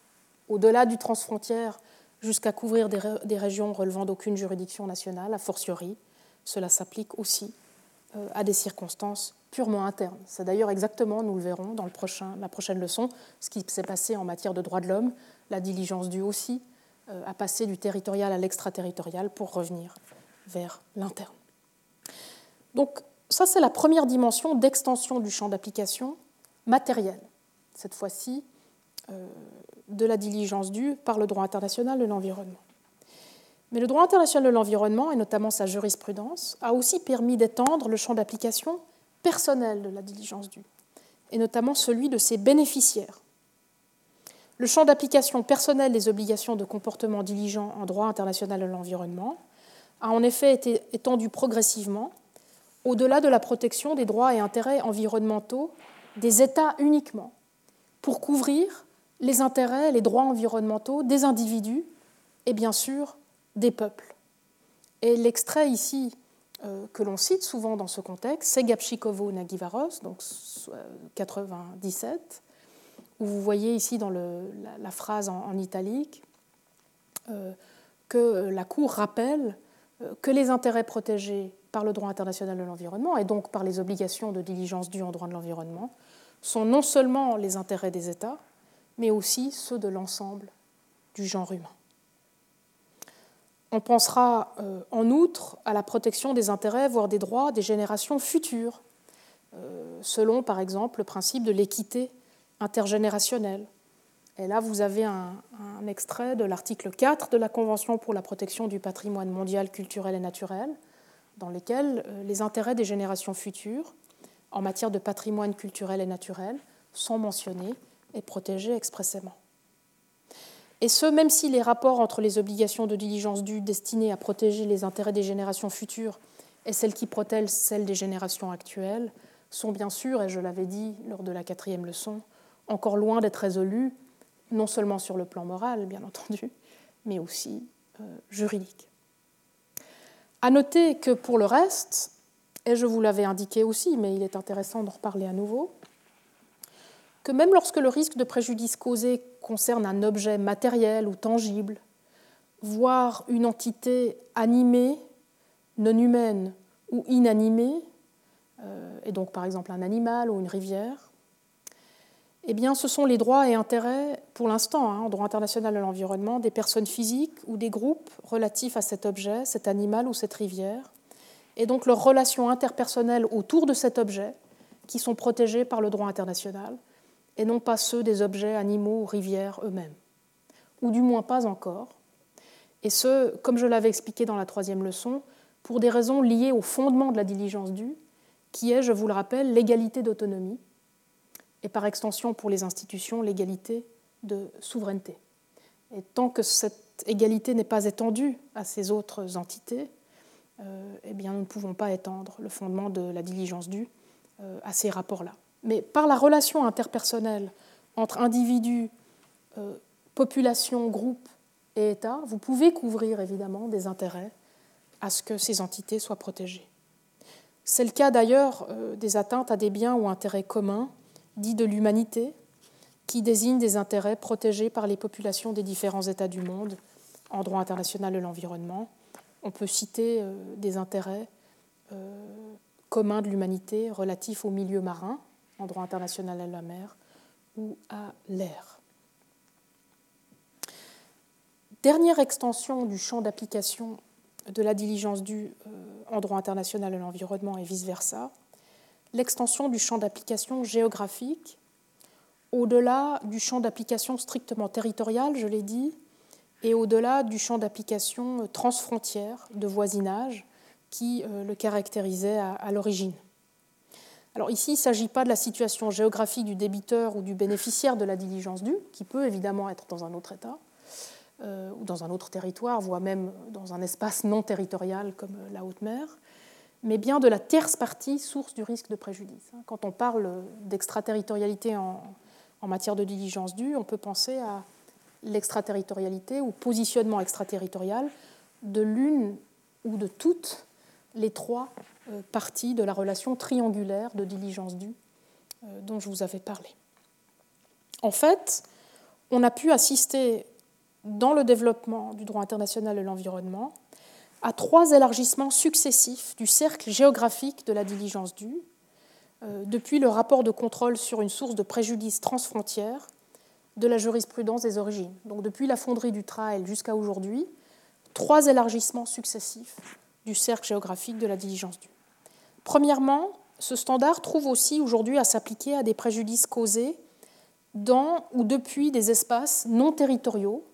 au-delà du transfrontière, jusqu'à couvrir des, régions relevant d'aucune juridiction nationale, a fortiori, cela s'applique aussi euh, à des circonstances purement internes. C'est d'ailleurs exactement, nous le verrons dans la prochaine leçon, ce qui s'est passé en matière de droits de l'homme, la diligence due aussi euh, à passer du territorial à l'extraterritorial pour revenir vers l'interne. Donc ça, c'est la première dimension d'extension du champ d'application matériel, cette fois-ci euh, de la diligence due par le droit international de l'environnement. Mais le droit international de l'environnement, et notamment sa jurisprudence, a aussi permis d'étendre le champ d'application personnel de la diligence due, et notamment celui de ses bénéficiaires. Le champ d'application personnel des obligations de comportement diligent en droit international de l'environnement a en effet été étendu progressivement au-delà de la protection des droits et intérêts environnementaux des États uniquement, pour couvrir les intérêts les droits environnementaux des individus et bien sûr des peuples. Et l'extrait ici euh, que l'on cite souvent dans ce contexte, c'est Gapchikovo Nagivaros, donc 97, où vous voyez ici dans la, phrase en, italique euh, que la Cour rappelle euh, que les intérêts protégés par le droit international de l'environnement et donc par les obligations de diligence dues en droit de l'environnement sont non seulement les intérêts des États, mais aussi ceux de l'ensemble du genre humain. On pensera euh, en outre à la protection des intérêts, voire des droits des générations futures, euh, selon par exemple le principe de l'équité intergénérationnelle. Et là, vous avez un, extrait de l'article 4 de la Convention pour la protection du patrimoine mondial culturel et naturel, dans lesquels euh, les intérêts des générations futures en matière de patrimoine culturel et naturel sont mentionnés et protégés expressément. Et ce, même si les rapports entre les obligations de diligence dues destinées à protéger les intérêts des générations futures et celles qui protègent celles des générations actuelles sont bien sûr, et je l'avais dit lors de la quatrième leçon, encore loin d'être résolus, non seulement sur le plan moral, bien entendu, mais aussi euh, juridique. À noter que pour le reste, et je vous l'avais indiqué aussi, mais il est intéressant d'en reparler à nouveau, que même lorsque le risque de préjudice causé concerne un objet matériel ou tangible, voire une entité animée, non humaine ou inanimée, euh, et donc par exemple un animal ou une rivière, eh bien, ce sont les droits et intérêts, pour l'instant, hein, en droit international de l'environnement, des personnes physiques ou des groupes relatifs à cet objet, cet animal ou cette rivière, et donc leurs relations interpersonnelles autour de cet objet, qui sont protégées par le droit international, et non pas ceux des objets animaux ou rivières eux-mêmes, ou du moins pas encore. Et ce, comme je l'avais expliqué dans la troisième leçon, pour des raisons liées au fondement de la diligence due, qui est, je vous le rappelle, l'égalité d'autonomie, et par extension pour les institutions l'égalité de souveraineté. Et tant que cette égalité n'est pas étendue à ces autres entités, euh, eh bien, nous ne pouvons pas étendre le fondement de la diligence due euh, à ces rapports-là. Mais par la relation interpersonnelle entre individus euh, population, groupe et État, vous pouvez couvrir évidemment des intérêts à ce que ces entités soient protégées. C'est le cas d'ailleurs euh, des atteintes à des biens ou intérêts communs, dits de l'humanité, qui désignent des intérêts protégés par les populations des différents États du monde en droit international de l'environnement. On peut citer euh, des intérêts euh, communs de l'humanité relatifs au milieu marin, en droit international à la mer, ou à l'air. Dernière extension du champ d'application de la diligence due euh, en droit international à l'environnement et vice-versa, l'extension du champ d'application géographique au-delà du champ d'application strictement territorial, je l'ai dit, et au-delà du champ d'application transfrontière de voisinage qui euh, le caractérisait à l'origine. Alors ici, il ne s'agit pas de la situation géographique du débiteur ou du bénéficiaire de la diligence due, qui peut évidemment être dans un autre État euh, ou dans un autre territoire, voire même dans un espace non territorial comme la haute mer, mais bien de la tierce partie source du risque de préjudice. Quand on parle d'extraterritorialité en, en matière de diligence due, on peut penser à l'extraterritorialité ou positionnement extraterritorial de l'une ou de toutes les trois euh, partie de la relation triangulaire de diligence due euh, dont je vous avais parlé. En fait, on a pu assister dans le développement du droit international de l'environnement à trois élargissements successifs du cercle géographique de la diligence due, euh, depuis le rapport de contrôle sur une source de préjudice transfrontière de la jurisprudence des origines. Donc depuis la fonderie du Trail jusqu'à aujourd'hui, trois élargissements successifs du cercle géographique de la diligence due. Premièrement, ce standard trouve aussi aujourd'hui à s'appliquer à des préjudices causés dans ou depuis des espaces non territoriaux,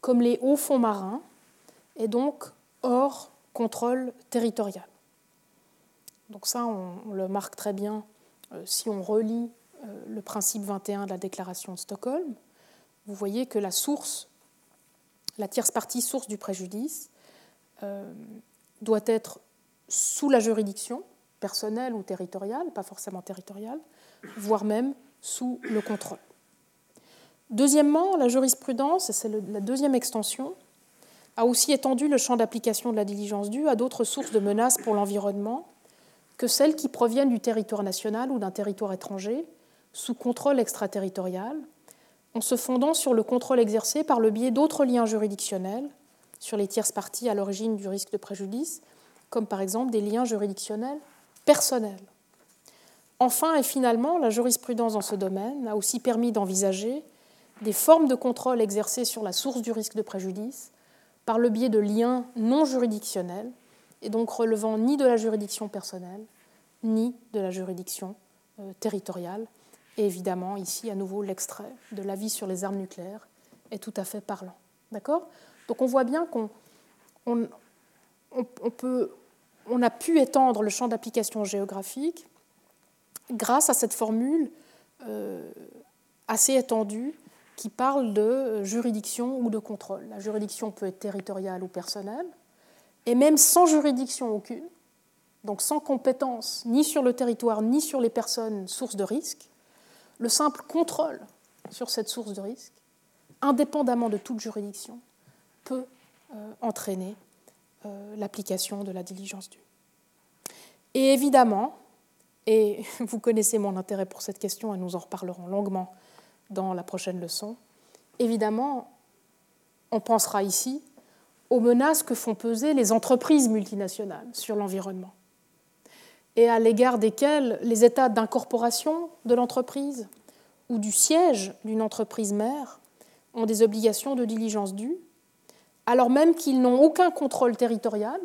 comme les hauts fonds marins, et donc hors contrôle territorial. Donc ça, on, le marque très bien euh, si on relit euh, le principe 21 de la déclaration de Stockholm. Vous voyez que la source, la tierce partie source du préjudice, euh, doit être sous la juridiction, personnel ou territorial, pas forcément territorial, voire même sous le contrôle. Deuxièmement, la jurisprudence, et c'est la deuxième extension, a aussi étendu le champ d'application de la diligence due à d'autres sources de menaces pour l'environnement que celles qui proviennent du territoire national ou d'un territoire étranger sous contrôle extraterritorial, en se fondant sur le contrôle exercé par le biais d'autres liens juridictionnels sur les tierces parties à l'origine du risque de préjudice, comme par exemple des liens juridictionnels personnel. Enfin et finalement, la jurisprudence dans ce domaine a aussi permis d'envisager des formes de contrôle exercées sur la source du risque de préjudice par le biais de liens non juridictionnels et donc relevant ni de la juridiction personnelle ni de la juridiction euh, territoriale. Et évidemment, ici, à nouveau, l'extrait de l'avis sur les armes nucléaires est tout à fait parlant. D'accord? Donc on voit bien qu'on on peut on a pu étendre le champ d'application géographique grâce à cette formule euh, assez étendue qui parle de juridiction ou de contrôle. La juridiction peut être territoriale ou personnelle, et même sans juridiction aucune, donc sans compétence ni sur le territoire ni sur les personnes sources de risque, le simple contrôle sur cette source de risque, indépendamment de toute juridiction, peut euh, entraîner l'application de la diligence due. Et évidemment, et vous connaissez mon intérêt pour cette question et nous en reparlerons longuement dans la prochaine leçon, évidemment, on pensera ici aux menaces que font peser les entreprises multinationales sur l'environnement et à l'égard desquelles les états d'incorporation de l'entreprise ou du siège d'une entreprise mère ont des obligations de diligence due alors même qu'ils n'ont aucun contrôle territorial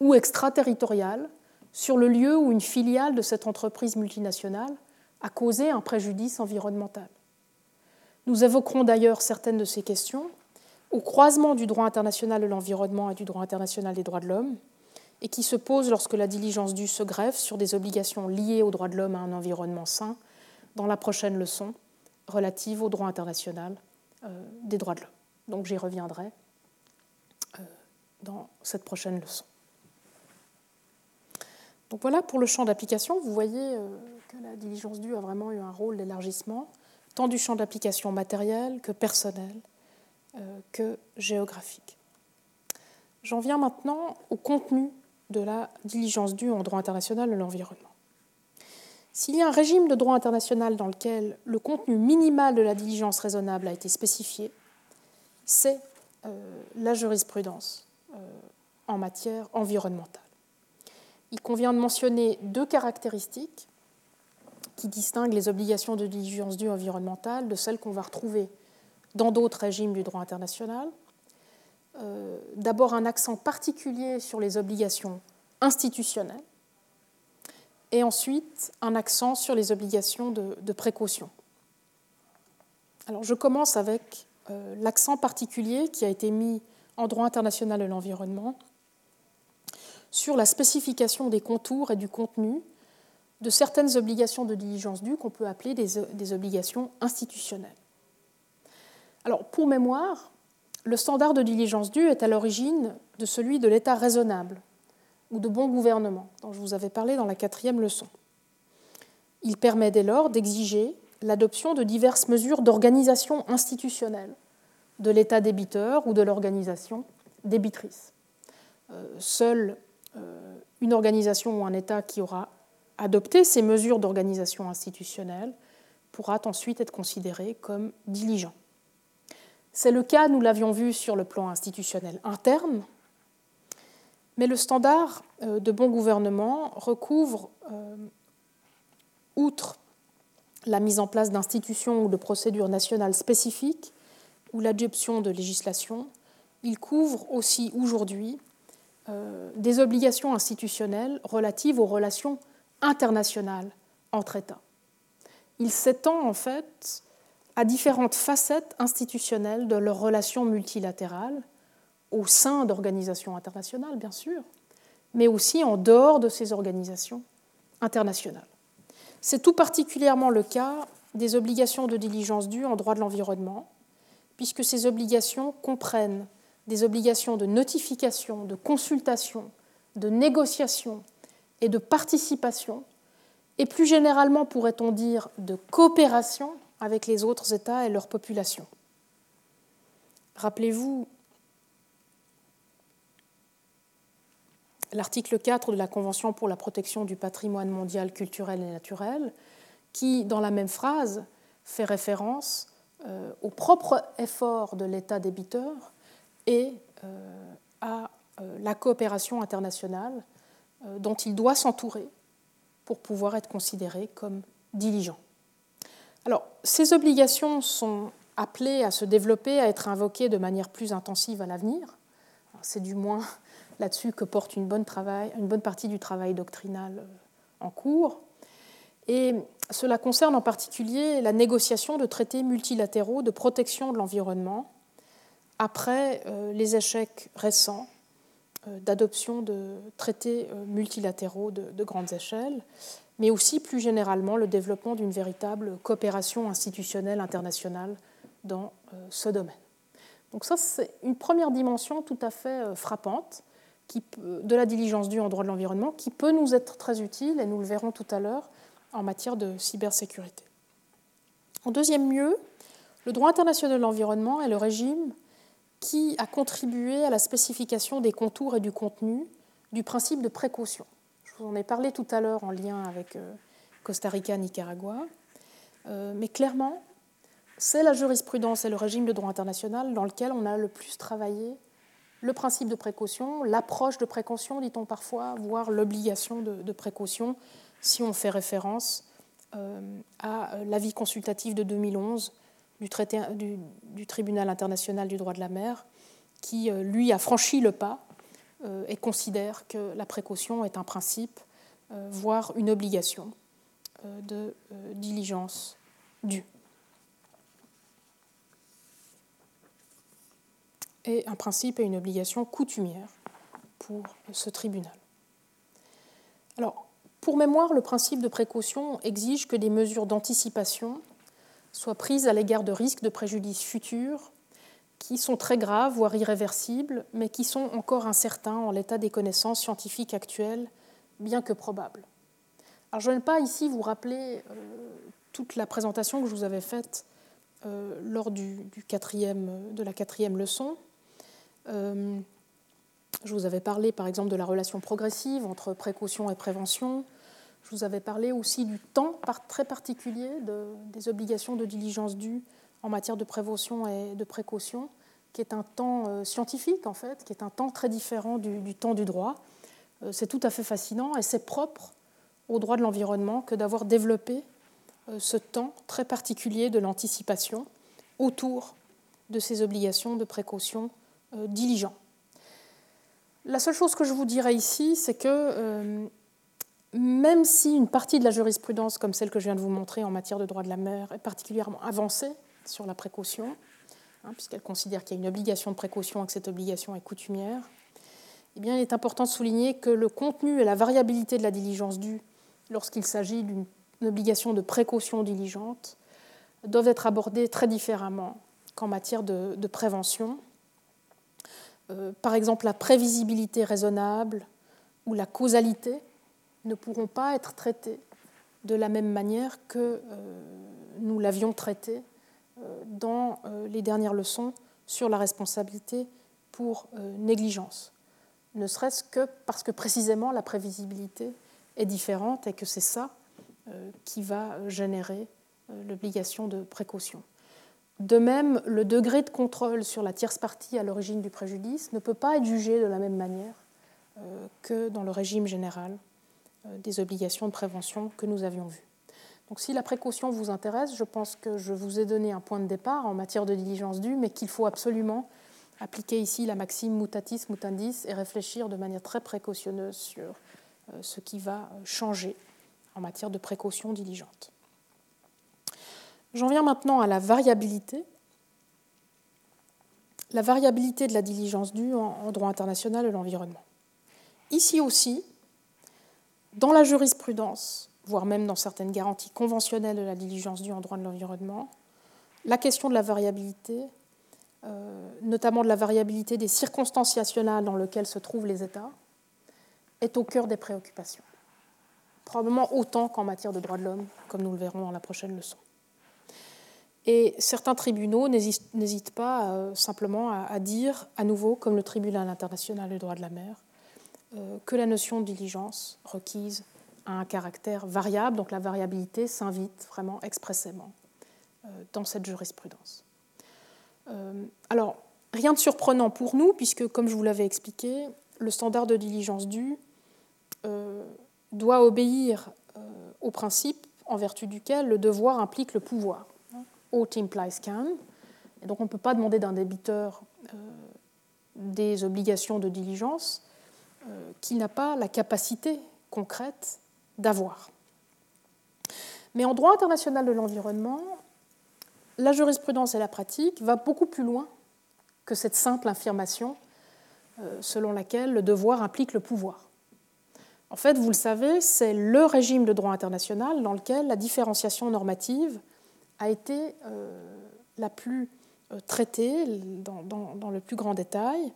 ou extraterritorial sur le lieu où une filiale de cette entreprise multinationale a causé un préjudice environnemental. Nous évoquerons d'ailleurs certaines de ces questions au croisement du droit international de l'environnement et du droit international des droits de l'homme, et qui se posent lorsque la diligence due se greffe sur des obligations liées aux droits de l'homme à un environnement sain, dans la prochaine leçon relative au droit international euh, des droits de l'homme. Donc j'y reviendrai dans cette prochaine leçon. Donc voilà pour le champ d'application. Vous voyez euh, que la diligence due a vraiment eu un rôle d'élargissement tant du champ d'application matériel que personnel, euh, que géographique. J'en viens maintenant au contenu de la diligence due en droit international de l'environnement. S'il y a un régime de droit international dans lequel le contenu minimal de la diligence raisonnable a été spécifié, c'est euh, la jurisprudence en matière environnementale. Il convient de mentionner deux caractéristiques qui distinguent les obligations de diligence due environnementale de celles qu'on va retrouver dans d'autres régimes du droit international. Euh, d'abord un accent particulier sur les obligations institutionnelles et ensuite un accent sur les obligations de, précaution. Alors je commence avec euh, l'accent particulier qui a été mis en droit international de l'environnement sur la spécification des contours et du contenu de certaines obligations de diligence due qu'on peut appeler des, obligations institutionnelles. Alors, pour mémoire, le standard de diligence due est à l'origine de celui de l'État raisonnable ou de bon gouvernement, dont je vous avais parlé dans la quatrième leçon. Il permet dès lors d'exiger l'adoption de diverses mesures d'organisation institutionnelle de l'État débiteur ou de l'organisation débitrice. Euh, seule euh, une organisation ou un État qui aura adopté ces mesures d'organisation institutionnelle pourra ensuite être considéré comme diligent. C'est le cas, nous l'avions vu sur le plan institutionnel interne, mais le standard euh, de bon gouvernement recouvre, outre la mise en place d'institutions ou de procédures nationales spécifiques ou l'adoption de législation, il couvre aussi aujourd'hui euh, des obligations institutionnelles relatives aux relations internationales entre États. Il s'étend en fait à différentes facettes institutionnelles de leurs relations multilatérales, au sein d'organisations internationales bien sûr, mais aussi en dehors de ces organisations internationales. C'est tout particulièrement le cas des obligations de diligence due en droit de l'environnement, puisque ces obligations comprennent des obligations de notification, de consultation, de négociation et de participation, et plus généralement, pourrait-on dire, de coopération avec les autres États et leur population. Rappelez-vous l'article 4 de la Convention pour la protection du patrimoine mondial culturel et naturel, qui, dans la même phrase, fait référence au propre effort de l'État débiteur et euh, à euh, la coopération internationale dont il doit s'entourer pour pouvoir être considéré comme diligent. Alors, ces obligations sont appelées à se développer, à être invoquées de manière plus intensive à l'avenir. C'est du moins là-dessus que porte une bonne, une bonne partie du travail doctrinal en cours. Et cela concerne en particulier la négociation de traités multilatéraux de protection de l'environnement après euh, les échecs récents euh, d'adoption de traités euh, multilatéraux de, grandes échelles, mais aussi plus généralement le développement d'une véritable coopération institutionnelle internationale dans ce domaine. Donc ça, c'est une première dimension tout à fait frappante de la diligence due en droit de l'environnement qui peut nous être très utile, et nous le verrons tout à l'heure, en matière de cybersécurité. En deuxième lieu, le droit international de l'environnement est le régime qui a contribué à la spécification des contours et du contenu du principe de précaution. Je vous en ai parlé tout à l'heure en lien avec euh, Costa Rica, Nicaragua, euh, mais clairement, c'est la jurisprudence et le régime de droit international dans lequel on a le plus travaillé le principe de précaution, l'approche de précaution, dit-on parfois, voire l'obligation de, précaution, si on fait référence euh, à l'avis consultatif de 2011 du, Tribunal international du droit de la mer, qui, euh, lui, a franchi le pas euh, et considère que la précaution est un principe, euh, voire une obligation de diligence due. Et un principe et une obligation coutumière pour ce tribunal. Alors, pour mémoire, le principe de précaution exige que des mesures d'anticipation soient prises à l'égard de risques de préjudice futurs qui sont très graves, voire irréversibles, mais qui sont encore incertains en l'état des connaissances scientifiques actuelles, bien que probables. Alors, je ne vais pas ici vous rappeler euh, toute la présentation que je vous avais faite euh, lors du, de la quatrième leçon. Euh, je vous avais parlé par exemple de la relation progressive entre précaution et prévention. Je vous avais parlé aussi du temps très particulier des obligations de diligence due en matière de prévention et de précaution, qui est un temps euh, scientifique en fait, qui est un temps très différent du, temps du droit. c'est tout à fait fascinant et c'est propre au droit de l'environnement que d'avoir développé euh, ce temps très particulier de l'anticipation autour de ces obligations de précaution euh, diligent. La seule chose que je vous dirais ici, c'est que euh, même si une partie de la jurisprudence, comme celle que je viens de vous montrer en matière de droit de la mer, est particulièrement avancée sur la précaution, hein, puisqu'elle considère qu'il y a une obligation de précaution et que cette obligation est coutumière, eh il est important de souligner que le contenu et la variabilité de la diligence due lorsqu'il s'agit d'une obligation de précaution diligente doivent être abordées très différemment qu'en matière de, prévention. Euh, par exemple, la prévisibilité raisonnable ou la causalité ne pourront pas être traitées de la même manière que euh, nous l'avions traité euh, dans les dernières leçons sur la responsabilité pour négligence. Ne serait-ce que parce que précisément la prévisibilité est différente et que c'est ça euh, qui va générer euh, l'obligation de précaution. De même, le degré de contrôle sur la tierce partie à l'origine du préjudice ne peut pas être jugé de la même manière euh, que dans le régime général des obligations de prévention que nous avions vues. Donc si la précaution vous intéresse, je pense que je vous ai donné un point de départ en matière de diligence due, mais qu'il faut absolument appliquer ici la maxime mutatis mutandis et réfléchir de manière très précautionneuse sur ce qui va changer en matière de précaution diligente. J'en viens maintenant à la variabilité. La variabilité de la diligence due en droit international de l'environnement. Ici aussi, dans la jurisprudence, voire même dans certaines garanties conventionnelles de la diligence due en droit de l'environnement, la question de la variabilité, euh, notamment de la variabilité des circonstances nationales dans lesquelles se trouvent les États, est au cœur des préoccupations probablement autant qu'en matière de droits de l'homme, comme nous le verrons dans la prochaine leçon. Et certains tribunaux n'hésitent pas euh, simplement à, dire, à nouveau, comme le tribunal international des droits de la mer, que la notion de diligence requise a un caractère variable, donc la variabilité s'invite vraiment expressément euh, dans cette jurisprudence. alors, rien de surprenant pour nous, puisque, comme je vous l'avais expliqué, le standard de diligence due doit obéir euh, au principe en vertu duquel le devoir implique le pouvoir. Ought implies can. Donc on ne peut pas demander d'un débiteur euh, des obligations de diligence euh, qu'il n'a pas la capacité concrète d'avoir. Mais en droit international de l'environnement, la jurisprudence et la pratique va beaucoup plus loin que cette simple affirmation selon laquelle le devoir implique le pouvoir. En fait, vous le savez, c'est le régime de droit international dans lequel la différenciation normative a été euh, la plus euh, traitée dans, le plus grand détail.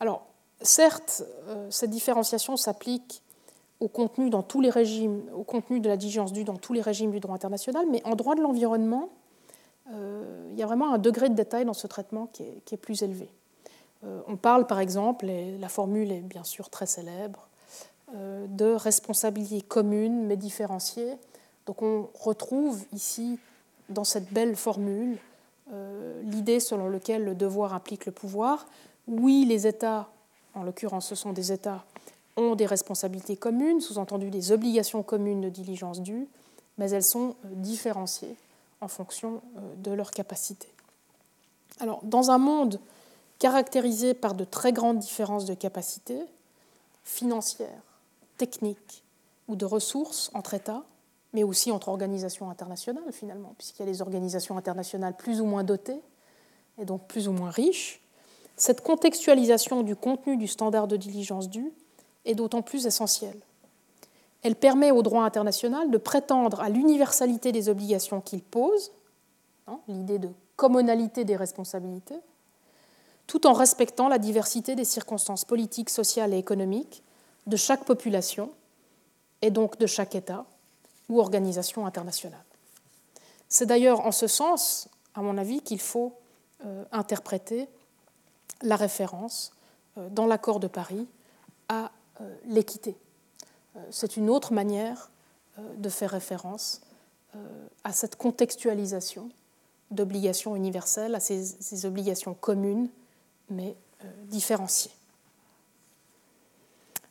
Alors, certes, euh, cette différenciation s'applique au contenu dans tous les régimes, au contenu de la diligence due dans tous les régimes du droit international, mais en droit de l'environnement, il y a vraiment un degré de détail dans ce traitement qui est, plus élevé. on parle par exemple, et la formule est bien sûr très célèbre, euh, de responsabilité commune mais différenciée. Donc on retrouve ici, dans cette belle formule, euh, l'idée selon laquelle le devoir implique le pouvoir. Oui, les États, en l'occurrence ce sont des États, ont des responsabilités communes, sous-entendu des obligations communes de diligence due, mais elles sont euh, différenciées en fonction de leur capacité. Alors, dans un monde caractérisé par de très grandes différences de capacité financières, techniques ou de ressources entre États, mais aussi entre organisations internationales finalement, puisqu'il y a des organisations internationales plus ou moins dotées et donc plus ou moins riches. Cette contextualisation du contenu du standard de diligence due est d'autant plus essentielle. Elle permet au droit international de prétendre à l'universalité des obligations qu'il pose, hein, l'idée de commonalité des responsabilités, tout en respectant la diversité des circonstances politiques, sociales et économiques de chaque population et donc de chaque État ou organisation internationale. C'est d'ailleurs en ce sens, à mon avis, qu'il faut interpréter la référence dans l'accord de Paris à l'équité. C'est une autre manière de faire référence à cette contextualisation d'obligations universelles, à ces, obligations communes, mais euh, différenciées.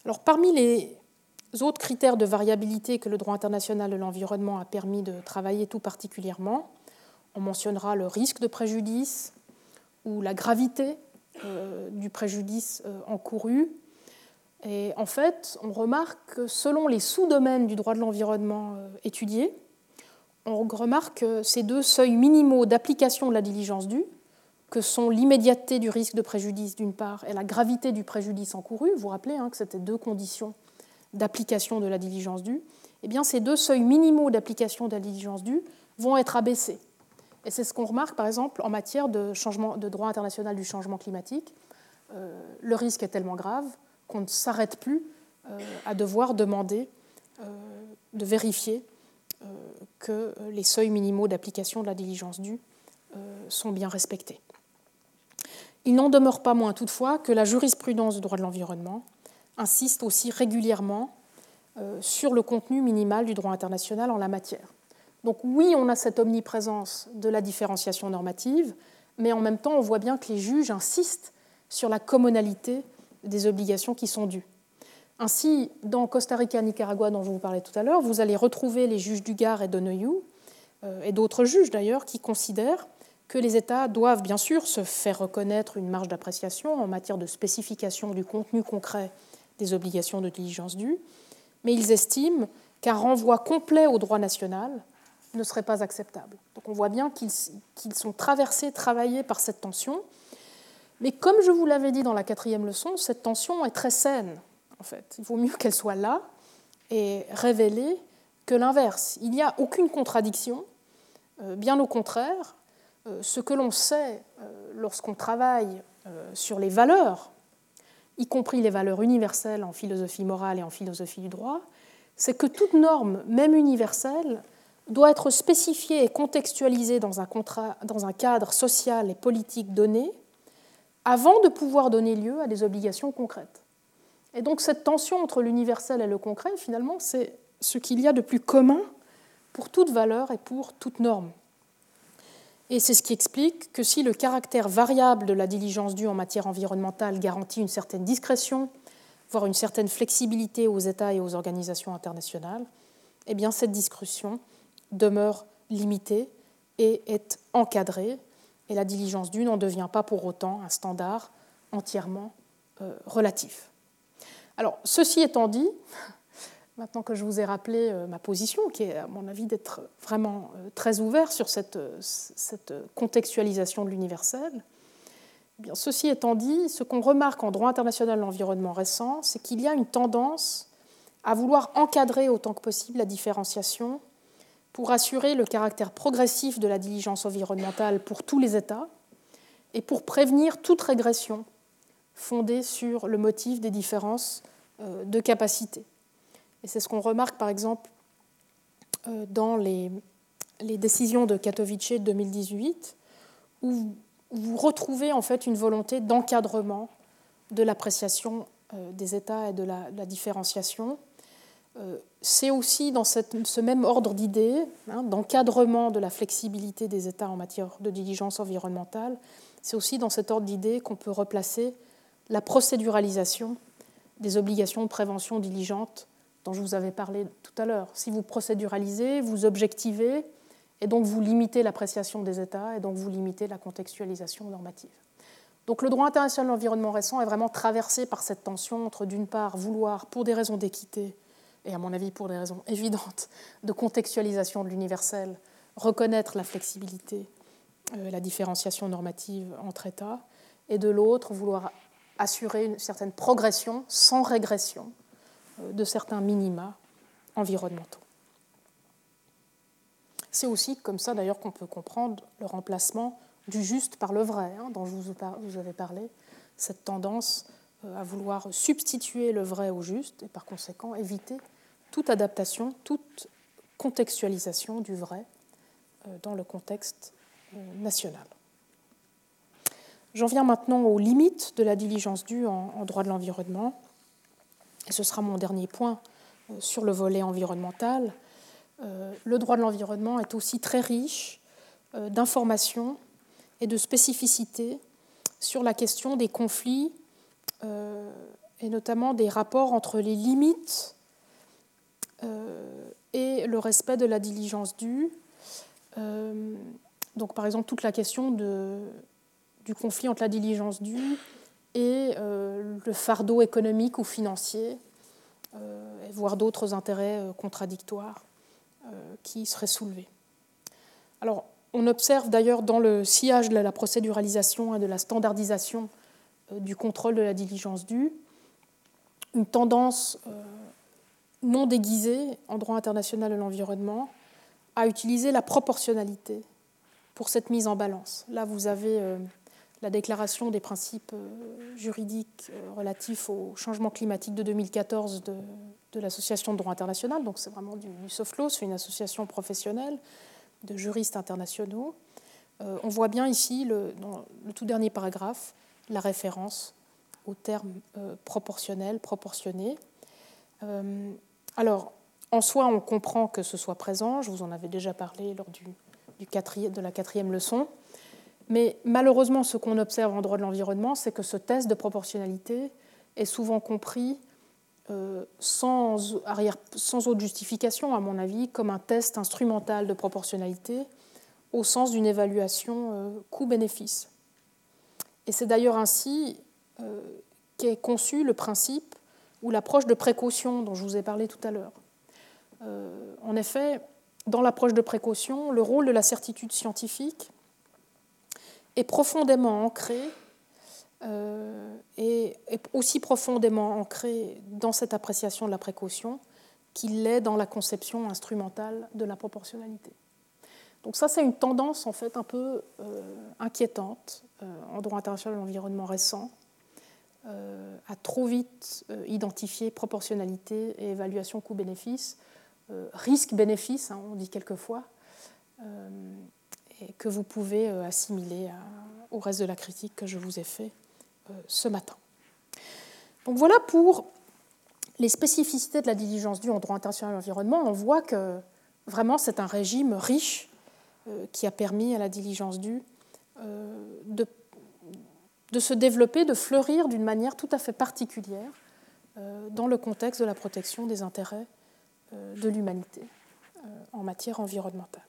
Alors, parmi les autres critères de variabilité que le droit international de l'environnement a permis de travailler tout particulièrement, on mentionnera le risque de préjudice ou la gravité euh, du préjudice euh, encouru. Et en fait, on remarque que selon les sous-domaines du droit de l'environnement étudiés, on remarque ces deux seuils minimaux d'application de la diligence due, que sont l'immédiateté du risque de préjudice d'une part et la gravité du préjudice encouru, vous vous rappelez hein, que c'était deux conditions d'application de la diligence due, eh bien ces deux seuils minimaux d'application de la diligence due vont être abaissés. Et c'est ce qu'on remarque par exemple en matière de, droit international du changement climatique. Euh, le risque est tellement grave qu'on ne s'arrête plus euh, à devoir demander euh, de vérifier que les seuils minimaux d'application de la diligence due sont bien respectés. Il n'en demeure pas moins toutefois que la jurisprudence du droit de l'environnement insiste aussi régulièrement sur le contenu minimal du droit international en la matière. Donc oui, on a cette omniprésence de la différenciation normative, mais en même temps, on voit bien que les juges insistent sur la commonalité des obligations qui sont dues. Ainsi, dans Costa Rica, Nicaragua, dont je vous parlais tout à l'heure, vous allez retrouver les juges du Gard et d'Onoyou, euh, et d'autres juges d'ailleurs, qui considèrent que les États doivent bien sûr se faire reconnaître une marge d'appréciation en matière de spécification du contenu concret des obligations de diligence due, mais ils estiment qu'un renvoi complet au droit national ne serait pas acceptable. Donc on voit bien qu'ils sont traversés, travaillés par cette tension. Mais comme je vous l'avais dit dans la quatrième leçon, cette tension est très saine en fait. Il vaut mieux qu'elle soit là et révélée que l'inverse. Il n'y a aucune contradiction, euh, bien au contraire. Euh, ce que l'on sait euh, lorsqu'on travaille sur les valeurs, y compris les valeurs universelles en philosophie morale et en philosophie du droit, c'est que toute norme, même universelle, doit être spécifiée et contextualisée dans un, dans un cadre social et politique donné avant de pouvoir donner lieu à des obligations concrètes. Et donc cette tension entre l'universel et le concret, finalement, c'est ce qu'il y a de plus commun pour toute valeur et pour toute norme. Et c'est ce qui explique que si le caractère variable de la diligence due en matière environnementale garantit une certaine discrétion, voire une certaine flexibilité aux États et aux organisations internationales, eh bien cette discrétion demeure limitée et est encadrée, et la diligence due n'en devient pas pour autant un standard entièrement euh, relatif. Alors, ceci étant dit, maintenant que je vous ai rappelé euh, ma position, qui est à mon avis d'être vraiment euh, très ouvert sur cette, cette contextualisation de l'universel, eh bien, ceci étant dit, ce qu'on remarque en droit international de l'environnement récent, c'est qu'il y a une tendance à vouloir encadrer autant que possible la différenciation pour assurer le caractère progressif de la diligence environnementale pour tous les États et pour prévenir toute régression fondée sur le motif des différences euh, de capacité. Et c'est ce qu'on remarque par exemple euh, dans les, décisions de Katowice de 2018, où vous retrouvez en fait une volonté d'encadrement de l'appréciation euh, des États et de la, différenciation. C'est aussi dans ce même ordre d'idées, hein, d'encadrement de la flexibilité des États en matière de diligence environnementale, c'est aussi dans cet ordre d'idées qu'on peut replacer la procéduralisation des obligations de prévention diligente dont je vous avais parlé tout à l'heure. Si vous procéduralisez, vous objectivez, et donc vous limitez l'appréciation des États, et donc vous limitez la contextualisation normative. Donc le droit international de l'environnement récent est vraiment traversé par cette tension entre, d'une part, vouloir, pour des raisons d'équité, et à mon avis pour des raisons évidentes de contextualisation de l'universel, reconnaître la flexibilité, euh, la différenciation normative entre États, et de l'autre, vouloir assurer une certaine progression sans régression euh, de certains minima environnementaux. C'est aussi comme ça d'ailleurs qu'on peut comprendre le remplacement du juste par le vrai, hein, dont je vous avais parlé, cette tendance à vouloir substituer le vrai au juste et par conséquent éviter toute adaptation, toute contextualisation du vrai dans le contexte national. J'en viens maintenant aux limites de la diligence due en, droit de l'environnement. Ce sera mon dernier point sur le volet environnemental. Le droit de l'environnement est aussi très riche d'informations et de spécificités sur la question des conflits et notamment des rapports entre les limites et le respect de la diligence due. Euh, donc, par exemple, toute la question de, du conflit entre la diligence due et euh, le fardeau économique ou financier, euh, voire d'autres intérêts contradictoires qui seraient soulevés. Alors, on observe d'ailleurs dans le sillage de la procéduralisation et de la standardisation du contrôle de la diligence due une tendance non déguisé en droit international de l'environnement à utiliser la proportionnalité pour cette mise en balance. Là, vous avez euh, la déclaration des principes euh, juridiques euh, relatifs au changement climatique de 2014 de, l'Association de droit international. Donc, c'est vraiment du, soft law, c'est une association professionnelle de juristes internationaux. on voit bien ici, dans le tout dernier paragraphe, la référence au terme proportionnel, proportionné. Alors, en soi, on comprend que ce soit présent, je vous en avais déjà parlé lors du, de la quatrième leçon, mais malheureusement, ce qu'on observe en droit de l'environnement, c'est que ce test de proportionnalité est souvent compris euh, sans, sans autre justification, à mon avis, comme un test instrumental de proportionnalité au sens d'une évaluation euh, coût-bénéfice. Et c'est d'ailleurs ainsi euh, qu'est conçu le principe ou l'approche de précaution dont je vous ai parlé tout à l'heure. Euh, en effet, dans l'approche de précaution, le rôle de la certitude scientifique est profondément ancré euh, et aussi profondément ancré dans cette appréciation de la précaution qu'il l'est dans la conception instrumentale de la proportionnalité. Donc ça, c'est une tendance en fait un peu euh, inquiétante en droit international de l'environnement récent, euh, à trop vite euh, identifier proportionnalité et évaluation coût-bénéfice, euh, risque-bénéfice, hein, on dit quelquefois, et que vous pouvez assimiler au reste de la critique que je vous ai fait ce matin. Donc voilà pour les spécificités de la diligence due en droit international de l'environnement. On voit que vraiment c'est un régime riche qui a permis à la diligence due de de se développer, de fleurir d'une manière tout à fait particulière euh, dans le contexte de la protection des intérêts euh, de l'humanité euh, en matière environnementale.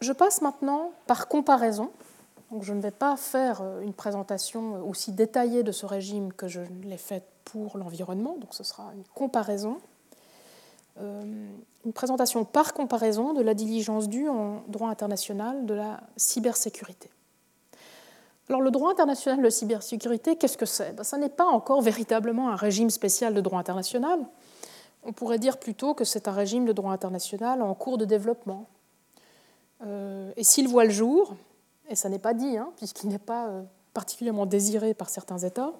Je passe maintenant par comparaison. Je ne vais pas faire une présentation aussi détaillée de ce régime que je l'ai faite pour l'environnement, donc ce sera une comparaison une présentation par comparaison de la diligence due en droit international de la cybersécurité. Alors le droit international de cybersécurité, qu'est-ce que c'est? Ben, Ça n'est pas encore véritablement un régime spécial de droit international. On pourrait dire plutôt que c'est un régime de droit international en cours de développement. Euh, et s'il voit le jour, et ça n'est pas dit, hein, puisqu'il n'est pas euh, particulièrement désiré par certains États,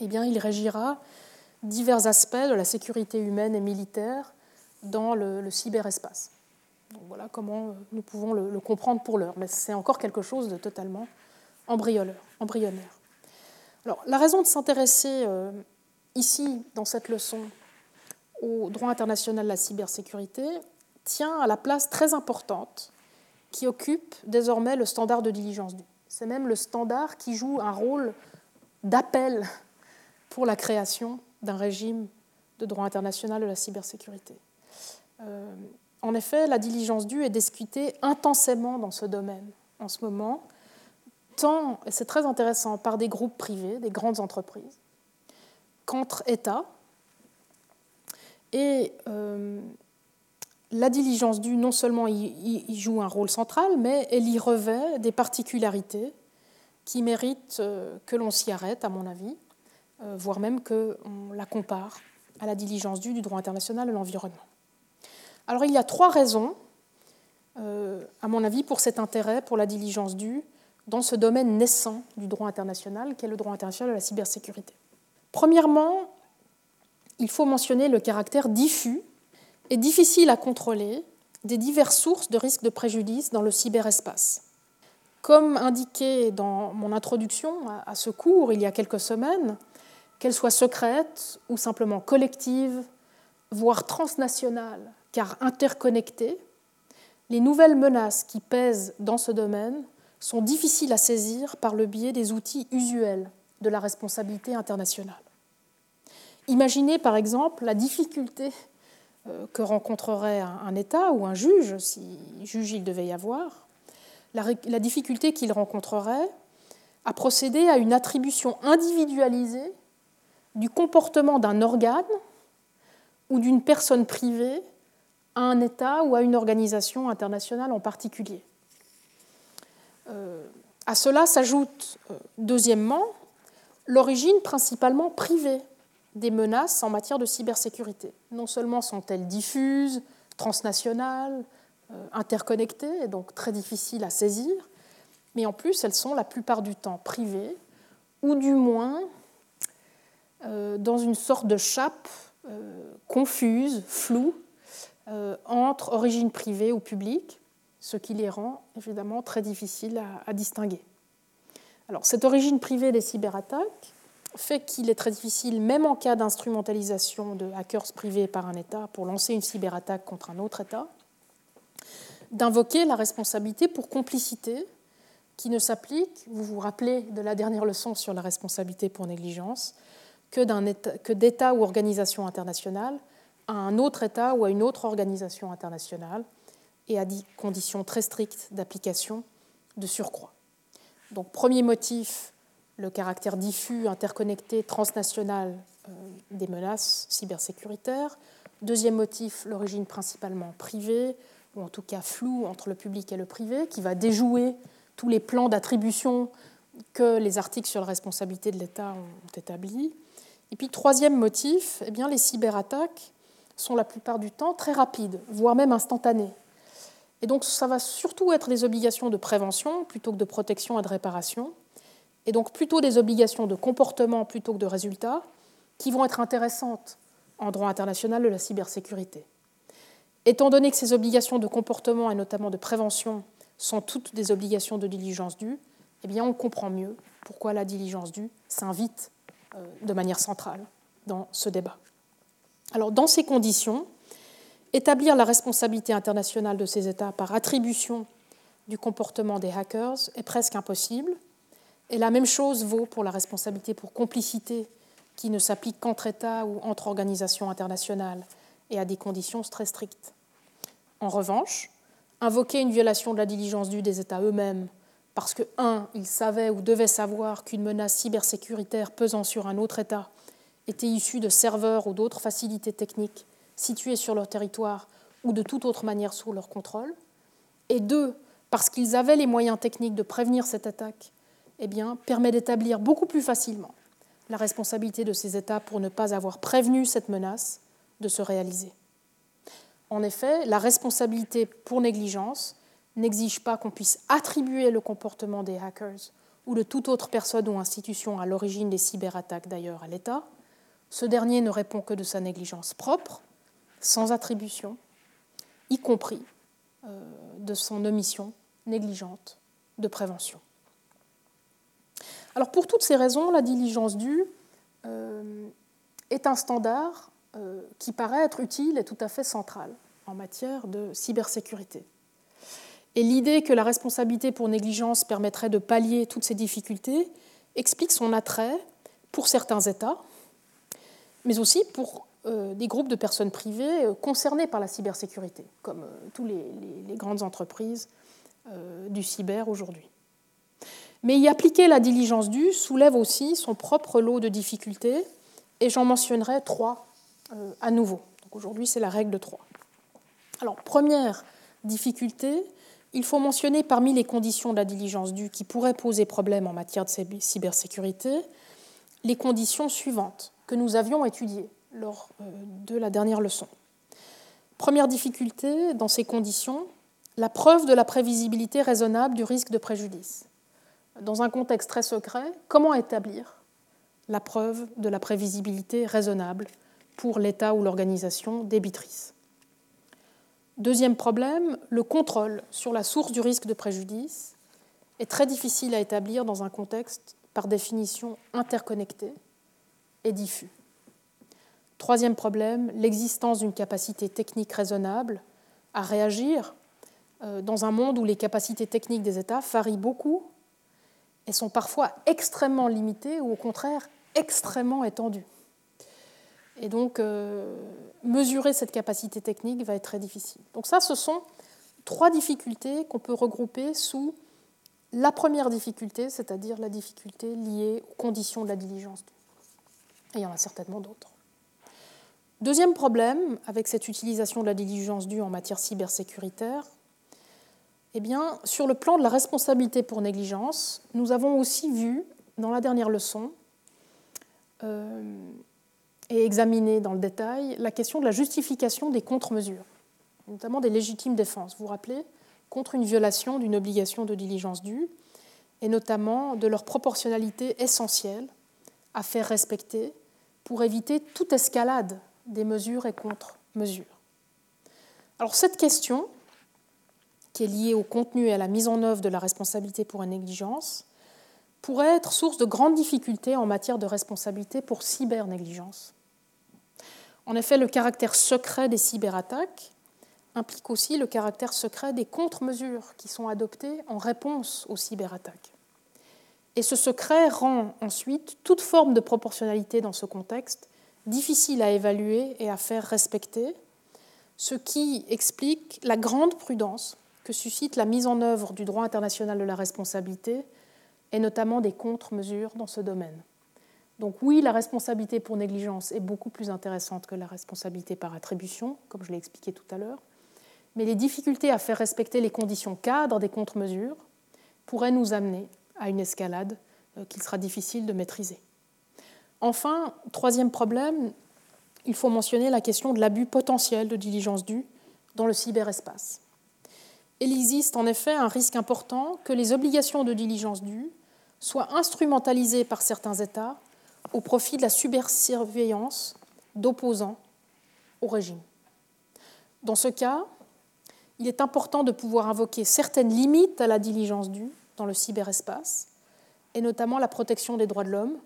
eh bien il régira divers aspects de la sécurité humaine et militaire dans le, cyberespace. Voilà comment euh, nous pouvons le, comprendre pour l'heure, mais c'est encore quelque chose de totalement embryonnaire. Alors, la raison de s'intéresser euh, ici, dans cette leçon, au droit international de la cybersécurité tient à la place très importante qui occupe désormais le standard de diligence due. C'est même le standard qui joue un rôle d'appel pour la création d'un régime de droit international de la cybersécurité. Euh, en effet, la diligence due est discutée intensément dans ce domaine en ce moment, tant, et c'est très intéressant, par des groupes privés, des grandes entreprises, qu'entre États. Et euh, la diligence due, non seulement y, joue un rôle central, mais elle y revêt des particularités qui méritent euh, que l'on s'y arrête, à mon avis, voire même qu'on la compare à la diligence due du droit international de l'environnement. Alors il y a trois raisons, euh, à mon avis, pour cet intérêt pour la diligence due dans ce domaine naissant du droit international, qui est le droit international de la cybersécurité. Premièrement, il faut mentionner le caractère diffus est difficile à contrôler des diverses sources de risques de préjudice dans le cyberespace. Comme indiqué dans mon introduction à ce cours il y a quelques semaines, qu'elles soient secrètes ou simplement collectives, voire transnationales, car interconnectées, les nouvelles menaces qui pèsent dans ce domaine sont difficiles à saisir par le biais des outils usuels de la responsabilité internationale. Imaginez par exemple la difficulté euh, que rencontrerait un État ou un juge, si juge il devait y avoir, la, difficulté qu'il rencontrerait à procéder à une attribution individualisée du comportement d'un organe ou d'une personne privée à un État ou à une organisation internationale en particulier. Euh, à cela s'ajoute, euh, deuxièmement, l'origine principalement privée des menaces en matière de cybersécurité. Non seulement sont-elles diffuses, transnationales, euh, interconnectées, et donc très difficiles à saisir, mais en plus elles sont la plupart du temps privées, ou du moins dans une sorte de chape euh, confuse, floue, entre origine privée ou publique, ce qui les rend évidemment très difficiles à, à distinguer. Alors, cette origine privée des cyberattaques fait qu'il est très difficile, même en cas d'instrumentalisation de hackers privés par un État pour lancer une cyberattaque contre un autre État, d'invoquer la responsabilité pour complicité qui ne s'applique, vous vous rappelez de la dernière leçon sur la responsabilité pour négligence, que d'État ou organisation internationale à un autre État ou à une autre organisation internationale et à des conditions très strictes d'application de surcroît. Donc premier motif, le caractère diffus, interconnecté, transnational euh, des menaces cybersécuritaires. Deuxième motif, l'origine principalement privée, ou en tout cas floue entre le public et le privé, qui va déjouer tous les plans d'attribution que les articles sur la responsabilité de l'État ont établis. Et puis troisième motif, eh les cyberattaques sont la plupart du temps très rapides, voire même instantanées. Et donc ça va surtout être des obligations de prévention plutôt que de protection et de réparation et donc plutôt des obligations de comportement plutôt que de résultats, qui vont être intéressantes en droit international de la cybersécurité. Étant donné que ces obligations de comportement et notamment de prévention sont toutes des obligations de diligence due, eh bien on comprend mieux pourquoi la diligence due s'invite de manière centrale dans ce débat. Alors dans ces conditions, établir la responsabilité internationale de ces États par attribution du comportement des hackers est presque impossible, et la même chose vaut pour la responsabilité pour complicité qui ne s'applique qu'entre États ou entre organisations internationales et à des conditions très strictes. En revanche, invoquer une violation de la diligence due des États eux-mêmes parce que, un, ils savaient ou devaient savoir qu'une menace cybersécuritaire pesant sur un autre État était issue de serveurs ou d'autres facilités techniques situées sur leur territoire ou de toute autre manière sous leur contrôle, et deux, parce qu'ils avaient les moyens techniques de prévenir cette attaque eh bien, permet d'établir beaucoup plus facilement la responsabilité de ces États pour ne pas avoir prévenu cette menace de se réaliser. En effet, la responsabilité pour négligence n'exige pas qu'on puisse attribuer le comportement des hackers ou de toute autre personne ou institution à l'origine des cyberattaques d'ailleurs à l'État. Ce dernier ne répond que de sa négligence propre, sans attribution, y compris euh, de son omission négligente de prévention. Alors pour toutes ces raisons, la diligence due euh, est un standard euh, qui paraît être utile et tout à fait central en matière de cybersécurité. Et l'idée que la responsabilité pour négligence permettrait de pallier toutes ces difficultés explique son attrait pour certains États, mais aussi pour euh, des groupes de personnes privées concernées par la cybersécurité, comme toutes les, grandes entreprises du cyber aujourd'hui. Mais y appliquer la diligence due soulève aussi son propre lot de difficultés, et j'en mentionnerai trois euh, à nouveau. Aujourd'hui, c'est la règle de trois. Alors, première difficulté, il faut mentionner parmi les conditions de la diligence due qui pourraient poser problème en matière de cybersécurité les conditions suivantes que nous avions étudiées lors euh, de la dernière leçon. Première difficulté dans ces conditions, la preuve de la prévisibilité raisonnable du risque de préjudice dans un contexte très secret, comment établir la preuve de la prévisibilité raisonnable pour l'État ou l'organisation débitrice? Deuxième problème, le contrôle sur la source du risque de préjudice est très difficile à établir dans un contexte par définition interconnecté et diffus. Troisième problème, l'existence d'une capacité technique raisonnable à réagir euh, dans un monde où les capacités techniques des États varient beaucoup et sont parfois extrêmement limitées ou au contraire extrêmement étendues. Et donc, euh, mesurer cette capacité technique va être très difficile. Donc ça, ce sont trois difficultés qu'on peut regrouper sous la première difficulté, c'est-à-dire la difficulté liée aux conditions de la diligence. Et il y en a certainement d'autres. Deuxième problème avec cette utilisation de la diligence due en matière cybersécuritaire, eh bien, sur le plan de la responsabilité pour négligence, nous avons aussi vu dans la dernière leçon euh, et examiné dans le détail la question de la justification des contre-mesures, notamment des légitimes défenses. Vous vous rappelez contre une violation d'une obligation de diligence due, et notamment de leur proportionnalité essentielle à faire respecter pour éviter toute escalade des mesures et contre-mesures. Alors cette question, qui est liée au contenu et à la mise en œuvre de la responsabilité pour une négligence, pourrait être source de grandes difficultés en matière de responsabilité pour cybernégligence. En effet, le caractère secret des cyberattaques implique aussi le caractère secret des contre-mesures qui sont adoptées en réponse aux cyberattaques. Et ce secret rend ensuite toute forme de proportionnalité dans ce contexte difficile à évaluer et à faire respecter, ce qui explique la grande prudence que suscite la mise en œuvre du droit international de la responsabilité et notamment des contre-mesures dans ce domaine. Donc oui, la responsabilité pour négligence est beaucoup plus intéressante que la responsabilité par attribution, comme je l'ai expliqué tout à l'heure, mais les difficultés à faire respecter les conditions cadres des contre-mesures pourraient nous amener à une escalade euh, qu'il sera difficile de maîtriser. Enfin, troisième problème, il faut mentionner la question de l'abus potentiel de diligence due dans le cyberespace. Il existe en effet un risque important que les obligations de diligence due soient instrumentalisées par certains États au profit de la supersurveillance d'opposants au régime. Dans ce cas, il est important de pouvoir invoquer certaines limites à la diligence due dans le cyberespace, et notamment la protection des droits de l'homme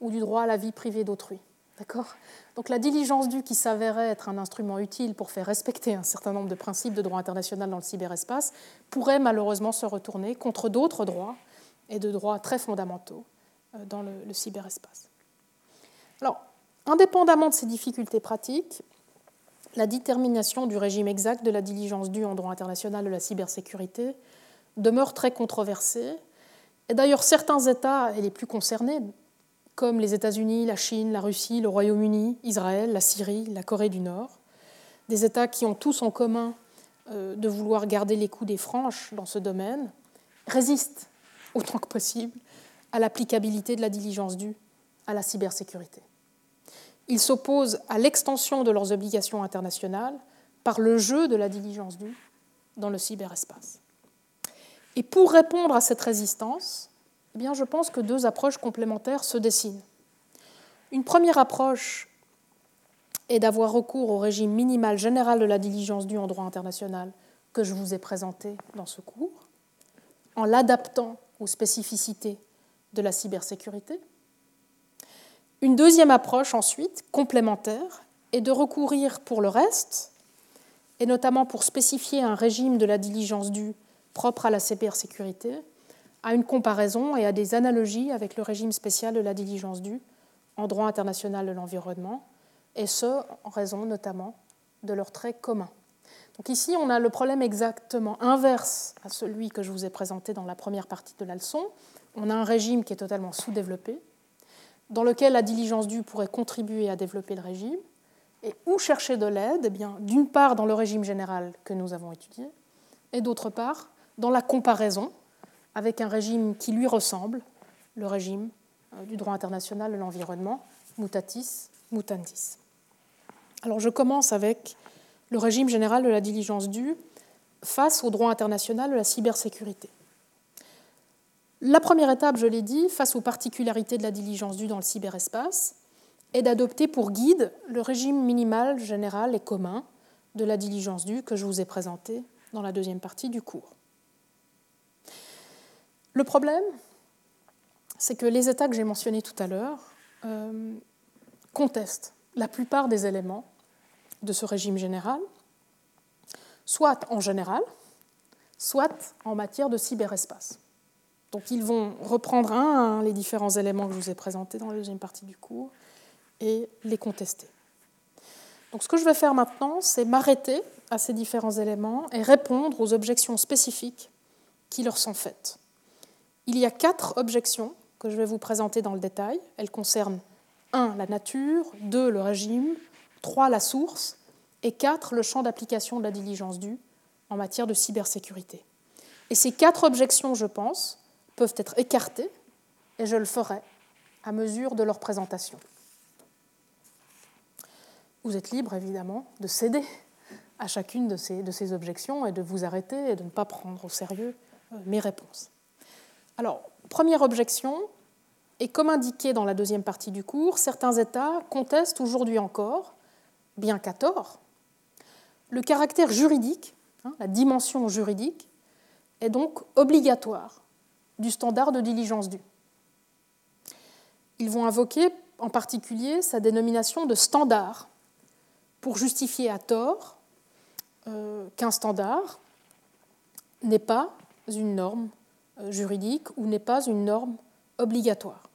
ou du droit à la vie privée d'autrui. D'accord Donc la diligence due qui s'avérait être un instrument utile pour faire respecter un certain nombre de principes de droit international dans le cyberespace pourrait malheureusement se retourner contre d'autres droits et de droits très fondamentaux euh, dans le, le cyberespace. Alors, indépendamment de ces difficultés pratiques, la détermination du régime exact de la diligence due en droit international de la cybersécurité demeure très controversée. Et d'ailleurs, certains États, et les plus concernés, comme les États-Unis, la Chine, la Russie, le Royaume-Uni, Israël, la Syrie, la Corée du Nord, des États qui ont tous en commun euh, de vouloir garder les coups des franches dans ce domaine, résistent autant que possible à l'applicabilité de la diligence due à la cybersécurité. Ils s'opposent à l'extension de leurs obligations internationales par le jeu de la diligence due dans le cyberespace. Et pour répondre à cette résistance, eh je pense que deux approches complémentaires se dessinent. Une première approche est d'avoir recours au régime minimal général de la diligence due en droit international que je vous ai présenté dans ce cours, en l'adaptant aux spécificités de la cybersécurité. Une deuxième approche ensuite, complémentaire, est de recourir pour le reste, et notamment pour spécifier un régime de la diligence due propre à la cybersécurité, à une comparaison et à des analogies avec le régime spécial de la diligence due en droit international de l'environnement, et ce, en raison notamment de leurs traits communs. Donc ici, on a le problème exactement inverse à celui que je vous ai présenté dans la première partie de la leçon. On a un régime qui est totalement sous-développé, dans lequel la diligence due pourrait contribuer à développer le régime. Et où chercher de l'aide eh D'une part, dans le régime général que nous avons étudié, et d'autre part, dans la comparaison avec un régime qui lui ressemble, le régime euh, du droit international de l'environnement, mutatis mutandis. Alors je commence avec le régime général de la diligence due face au droit international de la cybersécurité. La première étape, je l'ai dit, face aux particularités de la diligence due dans le cyberespace, est d'adopter pour guide le régime minimal général et commun de la diligence due que je vous ai présentée dans la deuxième partie du cours. Le problème, c'est que les États que j'ai mentionnés tout à l'heure euh, contestent la plupart des éléments de ce régime général, soit en général, soit en matière de cyberespace. Donc ils vont reprendre un à un les différents éléments que je vous ai présentés dans la deuxième partie du cours et les contester. Donc ce que je vais faire maintenant, c'est m'arrêter à ces différents éléments et répondre aux objections spécifiques qui leur sont faites. Il y a quatre objections que je vais vous présenter dans le détail. Elles concernent 1. la nature, 2. le régime, 3. la source et 4. le champ d'application de la diligence due en matière de cybersécurité. Et ces quatre objections, je pense, peuvent être écartées et je le ferai à mesure de leur présentation. Vous êtes libre, évidemment, de céder à chacune de ces, de ces objections et de vous arrêter et de ne pas prendre au sérieux euh, mes réponses. Alors, première objection, et comme indiqué dans la deuxième partie du cours, certains États contestent aujourd'hui encore, bien qu'à tort, le caractère juridique, hein, la dimension juridique, est donc obligatoire du standard de diligence due. Ils vont invoquer en particulier sa dénomination de standard pour justifier à tort euh, qu'un standard n'est pas une norme euh, juridique ou n'est pas une norme obligatoire.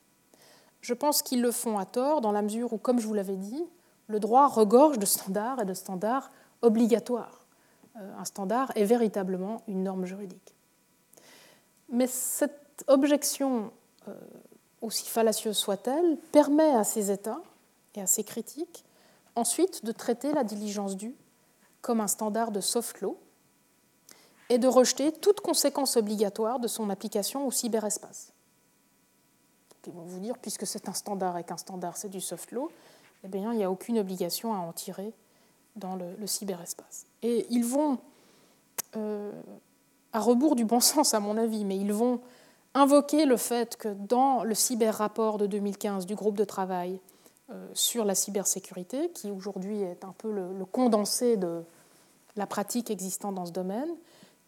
Je pense qu'ils le font à tort dans la mesure où, comme je vous l'avais dit, le droit regorge de standards et de standards obligatoires. Euh, un standard est véritablement une norme juridique. Mais cette objection, euh, aussi fallacieuse soit-elle, permet à ces États et à ces critiques ensuite de traiter la diligence due comme un standard de soft law et de rejeter toute conséquence obligatoire de son application au cyberespace. Ils vont vous dire, puisque c'est un standard et qu'un standard c'est du soft law, eh bien, il n'y a aucune obligation à en tirer dans le, cyberespace. Et ils vont, euh, à rebours du bon sens à mon avis, mais ils vont invoquer le fait que dans le cyber-rapport de 2015 du groupe de travail euh, sur la cybersécurité, qui aujourd'hui est un peu le condensé de la pratique existante dans ce domaine,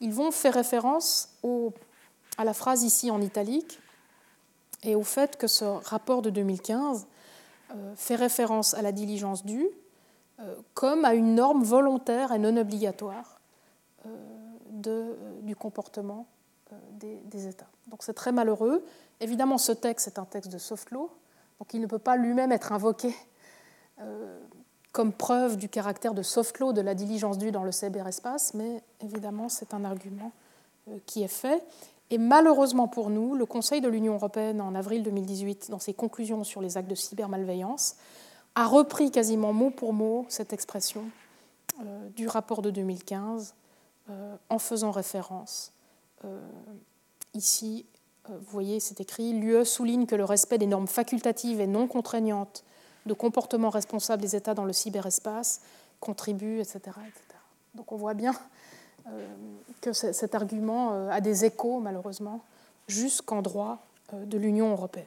ils vont faire référence à la phrase ici en italique et au fait que ce rapport de 2015 euh, fait référence à la diligence due euh, comme à une norme volontaire et non obligatoire de, du comportement des, des, États. Donc c'est très malheureux. Évidemment, ce texte est un texte de soft law, donc il ne peut pas lui-même être invoqué comme preuve du caractère de soft law de la diligence due dans le cyberespace, mais évidemment, c'est un argument euh, qui est fait. Et malheureusement pour nous, le Conseil de l'Union européenne, en avril 2018, dans ses conclusions sur les actes de cybermalveillance, a repris quasiment mot pour mot cette expression euh, du rapport de 2015 euh, en faisant référence. ici, vous voyez, c'est écrit L'UE souligne que le respect des normes facultatives et non contraignantes de comportement responsable des États dans le cyberespace contribue, etc. etc. Donc on voit bien euh, que cet argument euh, a des échos, malheureusement, jusqu'en droit euh, de l'Union européenne.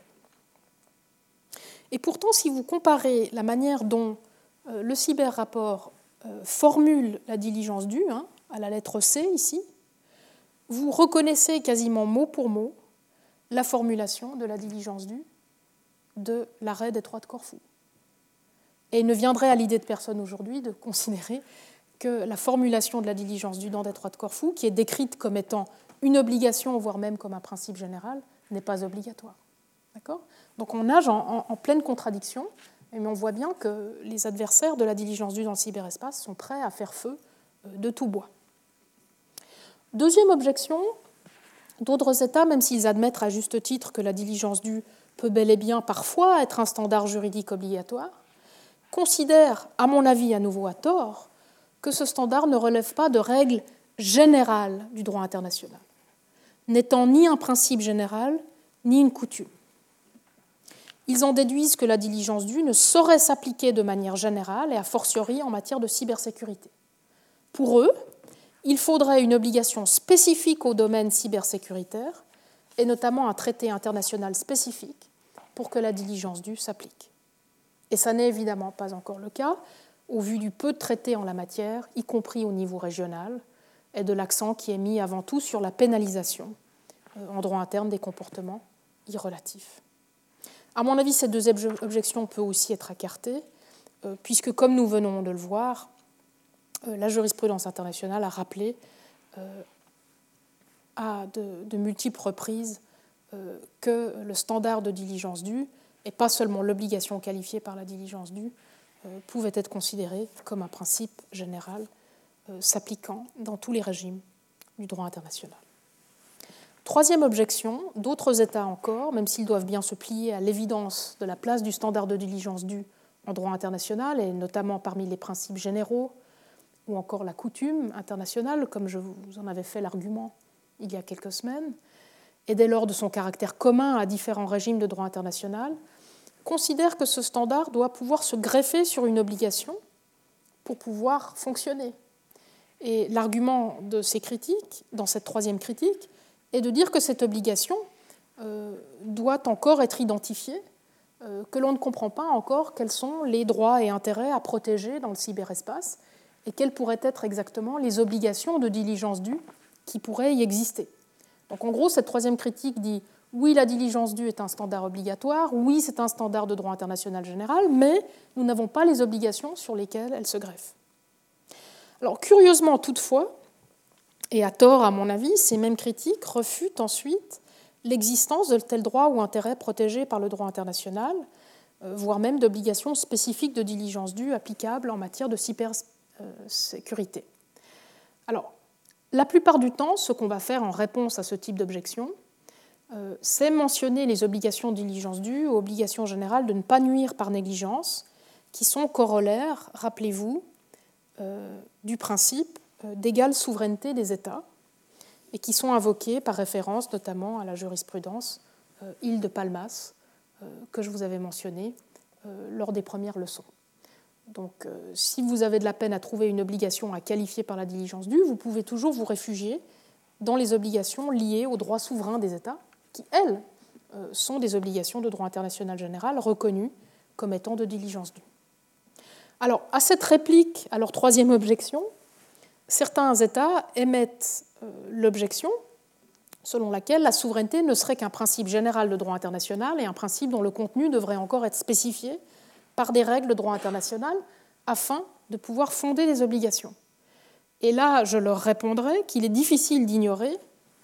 Et pourtant, si vous comparez la manière dont le cyber-rapport formule la diligence due, hein, à la lettre C ici, vous reconnaissez quasiment mot pour mot la formulation de la diligence due de l'arrêt des trois de Corfou. Et il ne viendrait à l'idée de personne aujourd'hui de considérer que la formulation de la diligence du dans des droits de Corfou, qui est décrite comme étant une obligation, voire même comme un principe général, n'est pas obligatoire. Donc on nage en, pleine contradiction, mais on voit bien que les adversaires de la diligence due dans le cyberespace sont prêts à faire feu euh, de tout bois. Deuxième objection, d'autres États, même s'ils admettent à juste titre que la diligence due peut bel et bien parfois être un standard juridique obligatoire, considère, à mon avis à nouveau à tort, que ce standard ne relève pas de règles générales du droit international, n'étant ni un principe général, ni une coutume. Ils en déduisent que la diligence due ne saurait s'appliquer de manière générale et a fortiori en matière de cybersécurité. Pour eux, il faudrait une obligation spécifique au domaine cybersécuritaire, et notamment un traité international spécifique, pour que la diligence due s'applique. Et ça n'est évidemment pas encore le cas. au vu du peu de traités en la matière, y compris au niveau régional, et de l'accent qui est mis avant tout sur la pénalisation euh, en droit interne des comportements irrelatifs. À mon avis, ces deux objections peuvent aussi être écartées, euh, puisque, comme nous venons de le voir, la jurisprudence internationale a rappelé à de, multiples reprises que le standard de diligence due, et pas seulement l'obligation qualifiée par la diligence due, pouvait être considéré comme un principe général s'appliquant dans tous les régimes du droit international. Troisième objection, d'autres États encore, même s'ils doivent bien se plier à l'évidence de la place du standard de diligence due en droit international, et notamment parmi les principes généraux, ou encore la coutume internationale, comme je vous en avais fait l'argument il y a quelques semaines, et dès lors de son caractère commun à différents régimes de droit international, considèrent que ce standard doit pouvoir se greffer sur une obligation pour pouvoir fonctionner. Et l'argument de ces critiques, dans cette troisième critique, et de dire que cette obligation euh, doit encore être identifiée, euh, que l'on ne comprend pas encore quels sont les droits et intérêts à protéger dans le cyberespace et quelles pourraient être exactement les obligations de diligence due qui pourraient y exister. Donc en gros, cette troisième critique dit oui, la diligence due est un standard obligatoire, oui, c'est un standard de droit international général, mais nous n'avons pas les obligations sur lesquelles elle se greffe. Alors curieusement toutefois, et à tort, à mon avis, ces mêmes critiques refutent ensuite l'existence de tel droit ou intérêt protégé par le droit international, euh, voire même d'obligations spécifiques de diligence due applicables en matière de cybersécurité. Alors, la plupart du temps, ce qu'on va faire en réponse à ce type d'objection, euh, c'est mentionner les obligations de diligence due obligations générales de ne pas nuire par négligence, qui sont corollaires, rappelez-vous, euh, du principe euh, d'égale souveraineté des États et qui sont invoqués par référence notamment à la jurisprudence euh, île de Palmas euh, que je vous avais mentionné lors des premières leçons. Donc si vous avez de la peine à trouver une obligation à qualifier par la diligence due, vous pouvez toujours vous réfugier dans les obligations liées aux droits souverains des États, qui, elles, sont des obligations de droit international général reconnues comme étant de diligence due. Alors, à cette réplique, à leur troisième objection, certains États émettent euh, l'objection selon laquelle la souveraineté ne serait qu'un principe général de droit international et un principe dont le contenu devrait encore être spécifié par des règles de droit international afin de pouvoir fonder des obligations. Et là, je leur répondrai qu'il est difficile d'ignorer,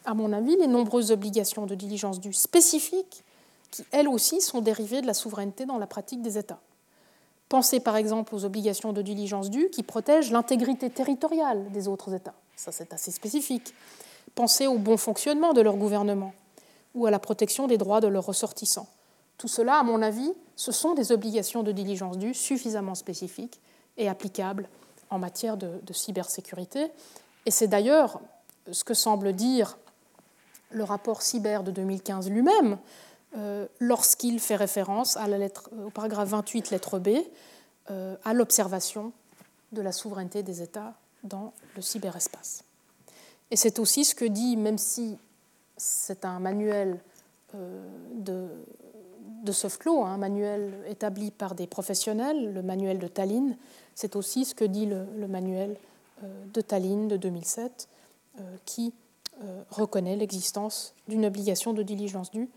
à mon avis, les nombreuses obligations de diligence due spécifiques qui, elles aussi, sont dérivées de la souveraineté dans la pratique des États. Pensez par exemple aux obligations de diligence due qui protègent l'intégrité territoriale des autres États. Ça, c'est assez spécifique. Pensez au bon fonctionnement de leur gouvernement ou à la protection des droits de leurs ressortissants. Tout cela, à mon avis, ce sont des obligations de diligence due suffisamment spécifiques et applicables en matière de, cybersécurité. Et c'est d'ailleurs ce que semble dire le rapport cyber de 2015 lui-même, euh, lorsqu'il fait référence au paragraphe 28, lettre B, euh, à l'observation de la souveraineté des États dans le cyberespace. Et c'est aussi ce que dit, même si c'est un manuel euh, de, de soft law, un manuel établi par des professionnels, le manuel de Tallinn, c'est aussi ce que dit le, manuel de Tallinn de 2007, qui reconnaît l'existence d'une obligation de diligence due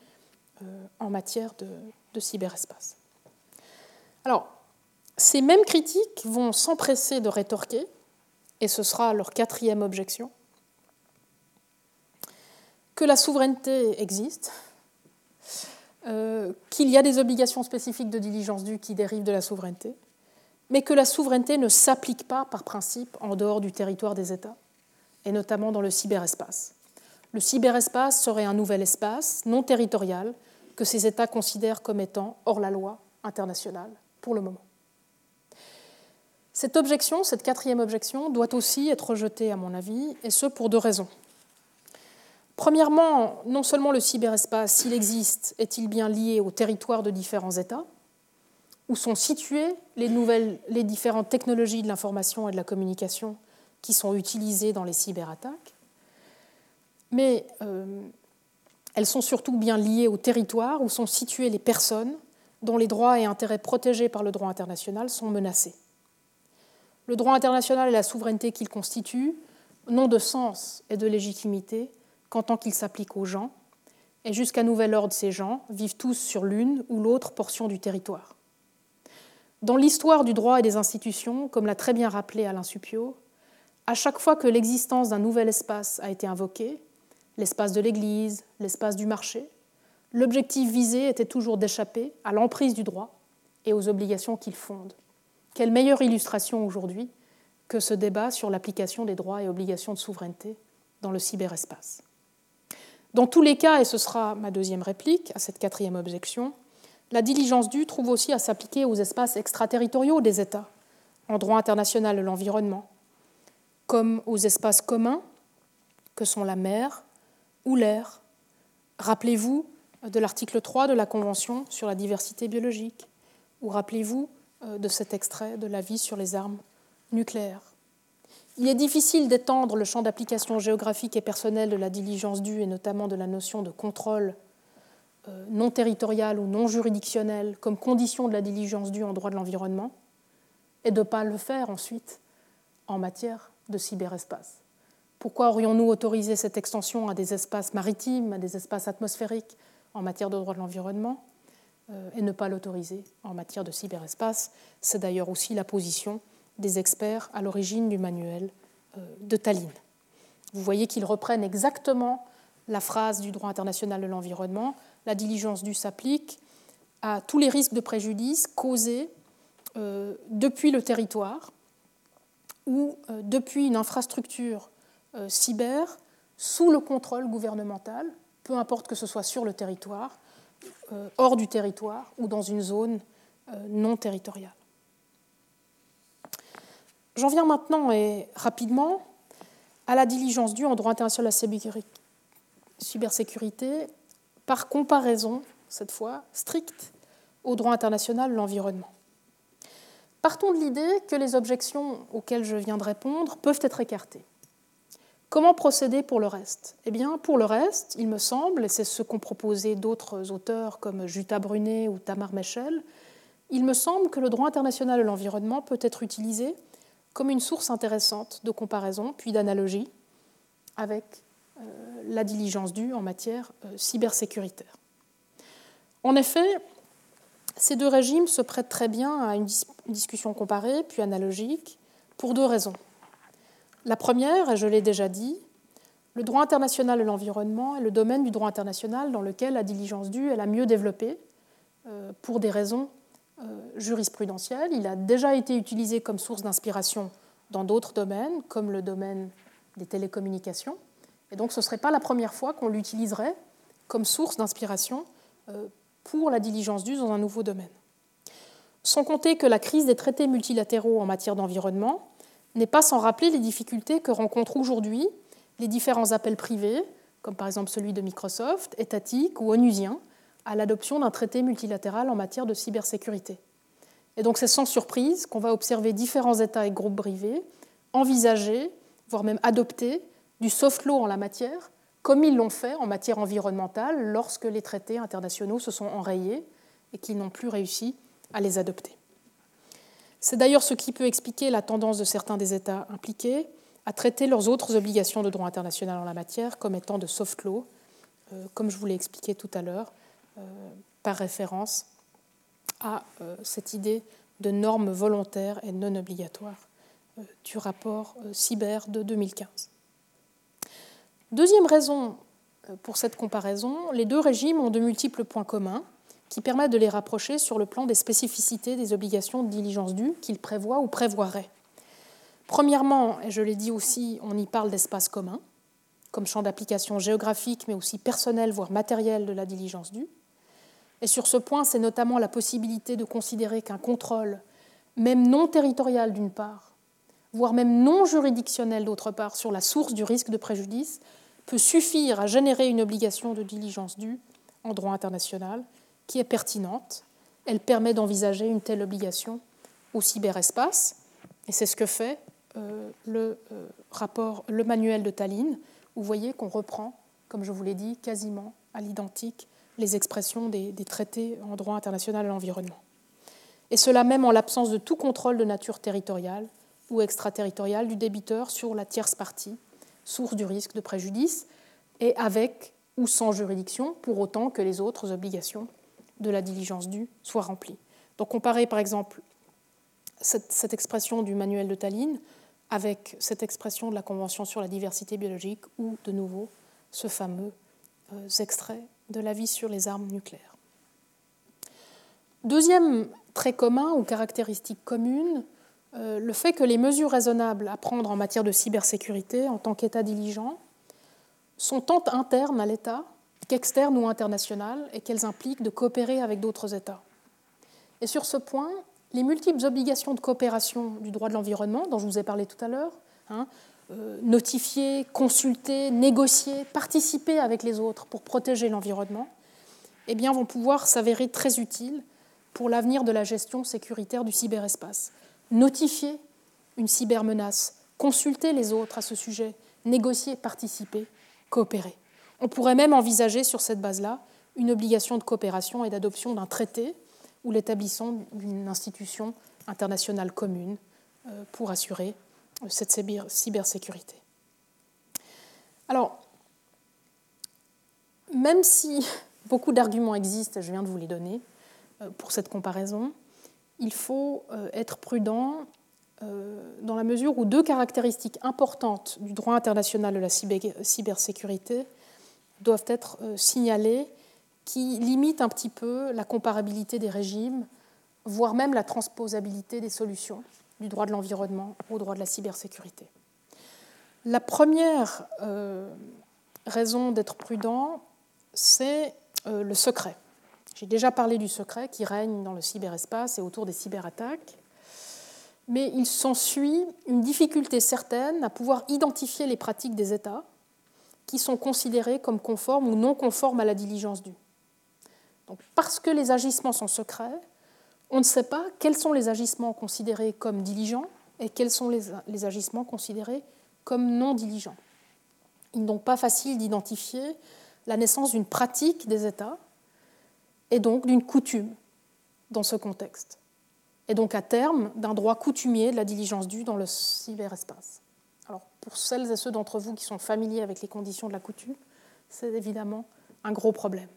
euh, en matière de, cyberespace. Alors, ces mêmes critiques vont s'empresser de rétorquer, et ce sera leur quatrième objection, que la souveraineté existe, euh, qu'il y a des obligations spécifiques de diligence due qui dérivent de la souveraineté, mais que la souveraineté ne s'applique pas par principe en dehors du territoire des États, et notamment dans le cyberespace. Le cyberespace serait un nouvel espace non territorial que ces États considèrent comme étant hors la loi internationale pour le moment. Cette objection, cette quatrième objection, doit aussi être rejetée, à mon avis, et ce pour deux raisons. Premièrement, non seulement le cyberespace, s'il existe, est-il bien lié au territoire de différents États, où sont situées les, différentes technologies de l'information et de la communication qui sont utilisées dans les cyberattaques, mais euh, elles sont surtout bien liées au territoire où sont situées les personnes dont les droits et intérêts protégés par le droit international sont menacés. Le droit international et la souveraineté qu'il constitue n'ont de sens et de légitimité qu'en tant qu'il s'applique aux gens, et jusqu'à nouvel ordre, ces gens vivent tous sur l'une ou l'autre portion du territoire. Dans l'histoire du droit et des institutions, comme l'a très bien rappelé Alain Supio, à chaque fois que l'existence d'un nouvel espace a été invoquée, l'espace de l'Église, l'espace du marché, l'objectif visé était toujours d'échapper à l'emprise du droit et aux obligations qu'il fonde. Quelle meilleure illustration aujourd'hui que ce débat sur l'application des droits et obligations de souveraineté dans le cyberespace. Dans tous les cas, et ce sera ma deuxième réplique à cette quatrième objection, la diligence due trouve aussi à s'appliquer aux espaces extraterritoriaux des États, en droit international de l'environnement, comme aux espaces communs que sont la mer ou l'air. Rappelez-vous de l'article 3 de la Convention sur la diversité biologique, ou rappelez-vous euh, de cet extrait de l'avis sur les armes nucléaires. Il est difficile d'étendre le champ d'application géographique et personnel de la diligence due, et notamment de la notion de contrôle euh, non territorial ou non juridictionnel comme condition de la diligence due en droit de l'environnement, et de ne pas le faire ensuite en matière de cyberespace. Pourquoi aurions-nous autorisé cette extension à des espaces maritimes, à des espaces atmosphériques en matière de droit de l'environnement, euh, et ne pas l'autoriser en matière de cyberespace? C'est d'ailleurs aussi la position des experts à l'origine du manuel euh, de Tallinn. Vous voyez qu'ils reprennent exactement la phrase du droit international de l'environnement. La diligence due s'applique à tous les risques de préjudice causés euh, depuis le territoire ou euh, depuis une infrastructure cyber sous le contrôle gouvernemental, peu importe que ce soit sur le territoire, hors du territoire ou dans une zone non territoriale. J'en viens maintenant et rapidement à la diligence due en droit international à la cybersécurité par comparaison, cette fois stricte, au droit international de l'environnement. Partons de l'idée que les objections auxquelles je viens de répondre peuvent être écartées. Comment procéder pour le reste? Eh bien, pour le reste, il me semble, et c'est ce qu'ont proposé d'autres auteurs comme Jutta Brunet ou Tamar Mechel, il me semble que le droit international de l'environnement peut être utilisé comme une source intéressante de comparaison puis d'analogie avec euh, la diligence due en matière euh, cybersécuritaire. En effet, ces deux régimes se prêtent très bien à une discussion comparée puis analogique pour deux raisons. La première, et je l'ai déjà dit, le droit international de l'environnement est le domaine du droit international dans lequel la diligence due est la mieux développée euh, pour des raisons jurisprudentiel. Il a déjà été utilisé comme source d'inspiration dans d'autres domaines, comme le domaine des télécommunications. Et donc ce ne serait pas la première fois qu'on l'utiliserait comme source d'inspiration euh, pour la diligence due dans un nouveau domaine. Sans compter que la crise des traités multilatéraux en matière d'environnement n'est pas sans rappeler les difficultés que rencontrent aujourd'hui les différents appels privés, comme par exemple celui de Microsoft, étatiques ou onusiens, à l'adoption d'un traité multilatéral en matière de cybersécurité. Et donc c'est sans surprise qu'on va observer différents États et groupes privés envisager, voire même adopter, du soft law en la matière, comme ils l'ont fait en matière environnementale lorsque les traités internationaux se sont enrayés et qu'ils n'ont plus réussi à les adopter. C'est d'ailleurs ce qui peut expliquer la tendance de certains des États impliqués à traiter leurs autres obligations de droit international en la matière comme étant de soft law, euh, comme je vous l'ai expliqué tout à l'heure, par référence à euh, cette idée de normes volontaires et non obligatoires euh, du rapport cyber de 2015. Deuxième raison pour cette comparaison, les deux régimes ont de multiples points communs qui permettent de les rapprocher sur le plan des spécificités des obligations de diligence due qu'ils prévoient ou prévoiraient. Premièrement, et je l'ai dit aussi, on y parle d'espace commun, comme champ d'application géographique, mais aussi personnel, voire matériel de la diligence due. Et sur ce point, c'est notamment la possibilité de considérer qu'un contrôle, même non territorial d'une part, voire même non juridictionnel d'autre part, sur la source du risque de préjudice, peut suffire à générer une obligation de diligence due en droit international qui est pertinente. Elle permet d'envisager une telle obligation au cyberespace, et c'est ce que fait euh, le euh, rapport, le manuel de Tallinn. Vous voyez qu'on reprend, comme je vous l'ai dit, quasiment à l'identique les expressions des, traités en droit international de l'environnement. Et cela même en l'absence de tout contrôle de nature territoriale ou extraterritoriale du débiteur sur la tierce partie, source du risque de préjudice, et avec ou sans juridiction, pour autant que les autres obligations de la diligence due soient remplies. Donc comparer par exemple cette, expression du manuel de Tallinn avec cette expression de la Convention sur la diversité biologique ou de nouveau ce fameux euh, extrait de l'avis sur les armes nucléaires. Deuxième trait commun ou caractéristique commune, euh, le fait que les mesures raisonnables à prendre en matière de cybersécurité en tant qu'État diligent sont tant internes à l'État qu'externes ou internationales et qu'elles impliquent de coopérer avec d'autres États. Et sur ce point, les multiples obligations de coopération du droit de l'environnement, dont je vous ai parlé tout à l'heure, hein, notifier, consulter, négocier, participer avec les autres pour protéger l'environnement, eh bien, vont pouvoir s'avérer très utiles pour l'avenir de la gestion sécuritaire du cyberespace. Notifier une cybermenace, consulter les autres à ce sujet, négocier, participer, coopérer. On pourrait même envisager sur cette base-là une obligation de coopération et d'adoption d'un traité ou l'établissement d'une institution internationale commune euh, pour assurer euh, cette cybersécurité. Alors, même si beaucoup d'arguments existent, je viens de vous les donner, euh, pour cette comparaison, il faut être prudent dans la mesure où deux caractéristiques importantes du droit international de la cybersécurité doivent être signalées qui limite un petit peu la comparabilité des régimes, voire même la transposabilité des solutions du droit de l'environnement au droit de la cybersécurité. La première euh, raison d'être prudent, c'est euh, le secret. J'ai déjà parlé du secret qui règne dans le cyberespace et autour des cyberattaques, mais il s'ensuit une difficulté certaine à pouvoir identifier les pratiques des États qui sont considérées comme conformes ou non conformes à la diligence due parce que les agissements sont secrets, on ne sait pas quels sont les agissements considérés comme diligents et quels sont les, agissements considérés comme non diligents. Il n'est donc pas facile d'identifier la naissance d'une pratique des États et donc d'une coutume dans ce contexte, et donc à terme d'un droit coutumier de la diligence due dans le cyberespace. Alors pour celles et ceux d'entre vous qui sont familiers avec les conditions de la coutume, c'est évidemment un gros problème.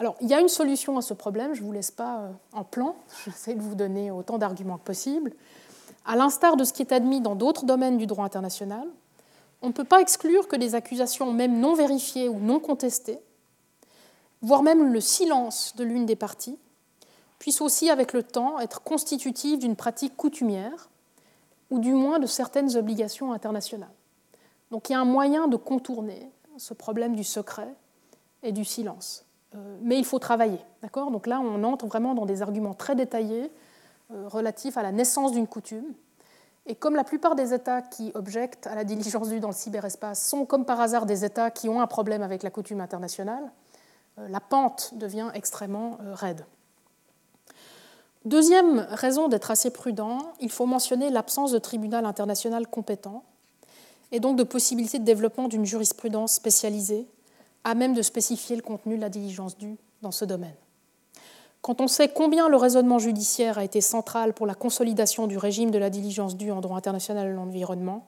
Alors, il y a une solution à ce problème, je ne vous laisse pas euh, en plan, j'essaie de vous donner autant d'arguments que possible. À l'instar de ce qui est admis dans d'autres domaines du droit international, on ne peut pas exclure que des accusations, même non vérifiées ou non contestées, voire même le silence de l'une des parties, puissent aussi, avec le temps, être constitutives d'une pratique coutumière, ou du moins de certaines obligations internationales. Donc il y a un moyen de contourner ce problème du secret et du silence. Euh, mais il faut travailler. D'accord? Donc là, on entre vraiment dans des arguments très détaillés euh, relatifs à la naissance d'une coutume. Et comme la plupart des États qui objectent à la diligence due dans le cyberespace sont comme par hasard des États qui ont un problème avec la coutume internationale, euh, la pente devient extrêmement raide. Deuxième raison d'être assez prudent, il faut mentionner l'absence de tribunal international compétent et donc de possibilité de développement d'une jurisprudence spécialisée à même de spécifier le contenu de la diligence due dans ce domaine. Quand on sait combien le raisonnement judiciaire a été central pour la consolidation du régime de la diligence due en droit international de l'environnement,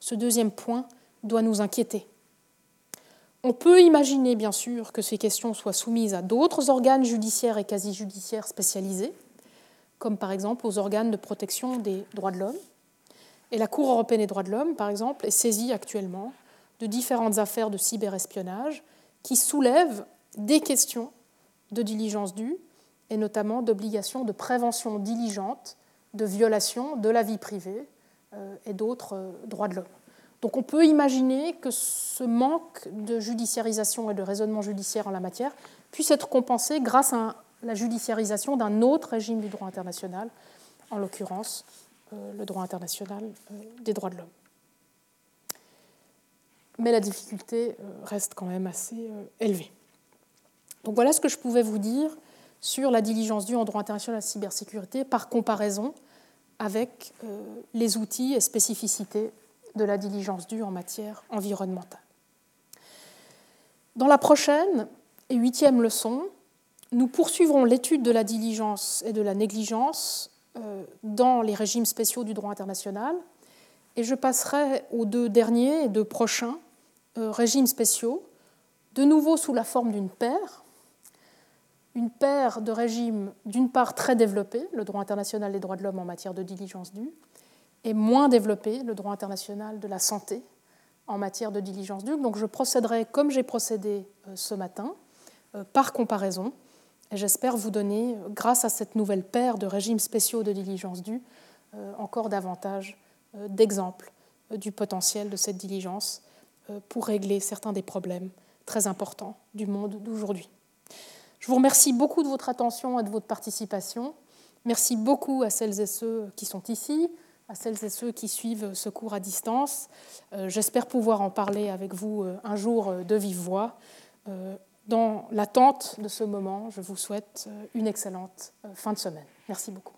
ce deuxième point doit nous inquiéter. On peut imaginer, bien sûr, que ces questions soient soumises à d'autres organes judiciaires et quasi-judiciaires spécialisés, comme par exemple aux organes de protection des droits de l'homme. Et la Cour européenne des droits de l'homme, par exemple, est saisie actuellement de différentes affaires de cyberespionnage qui soulèvent des questions de diligence due et notamment d'obligation de prévention diligente de violation de la vie privée euh, et d'autres euh, droits de l'homme. Donc on peut imaginer que ce manque de judiciarisation et de raisonnement judiciaire en la matière puisse être compensé grâce à la judiciarisation d'un autre régime du droit international, en l'occurrence euh, le droit international des droits de l'homme mais la difficulté euh, reste quand même assez euh, élevée. Donc voilà ce que je pouvais vous dire sur la diligence due en droit international à la cybersécurité par comparaison avec euh, les outils et spécificités de la diligence due en matière environnementale. Dans la prochaine et huitième leçon, nous poursuivrons l'étude de la diligence et de la négligence dans les régimes spéciaux du droit international. Et je passerai aux deux derniers et deux prochains régimes spéciaux, de nouveau sous la forme d'une paire, une paire de régimes d'une part très développés, le droit international des droits de l'homme en matière de diligence due, et moins développé, le droit international de la santé en matière de diligence due. Donc je procéderai comme j'ai procédé euh, ce matin, euh, par comparaison, et j'espère vous donner, euh, grâce à cette nouvelle paire de régimes spéciaux de diligence due, encore davantage d'exemples du potentiel de cette diligence pour régler certains des problèmes très importants du monde d'aujourd'hui. Je vous remercie beaucoup de votre attention et de votre participation. Merci beaucoup à celles et ceux qui sont ici, à celles et ceux qui suivent ce cours à distance. Euh, j'espère pouvoir en parler avec vous euh, un jour euh, de vive voix. Dans l'attente de ce moment, je vous souhaite une excellente fin de semaine. Merci beaucoup.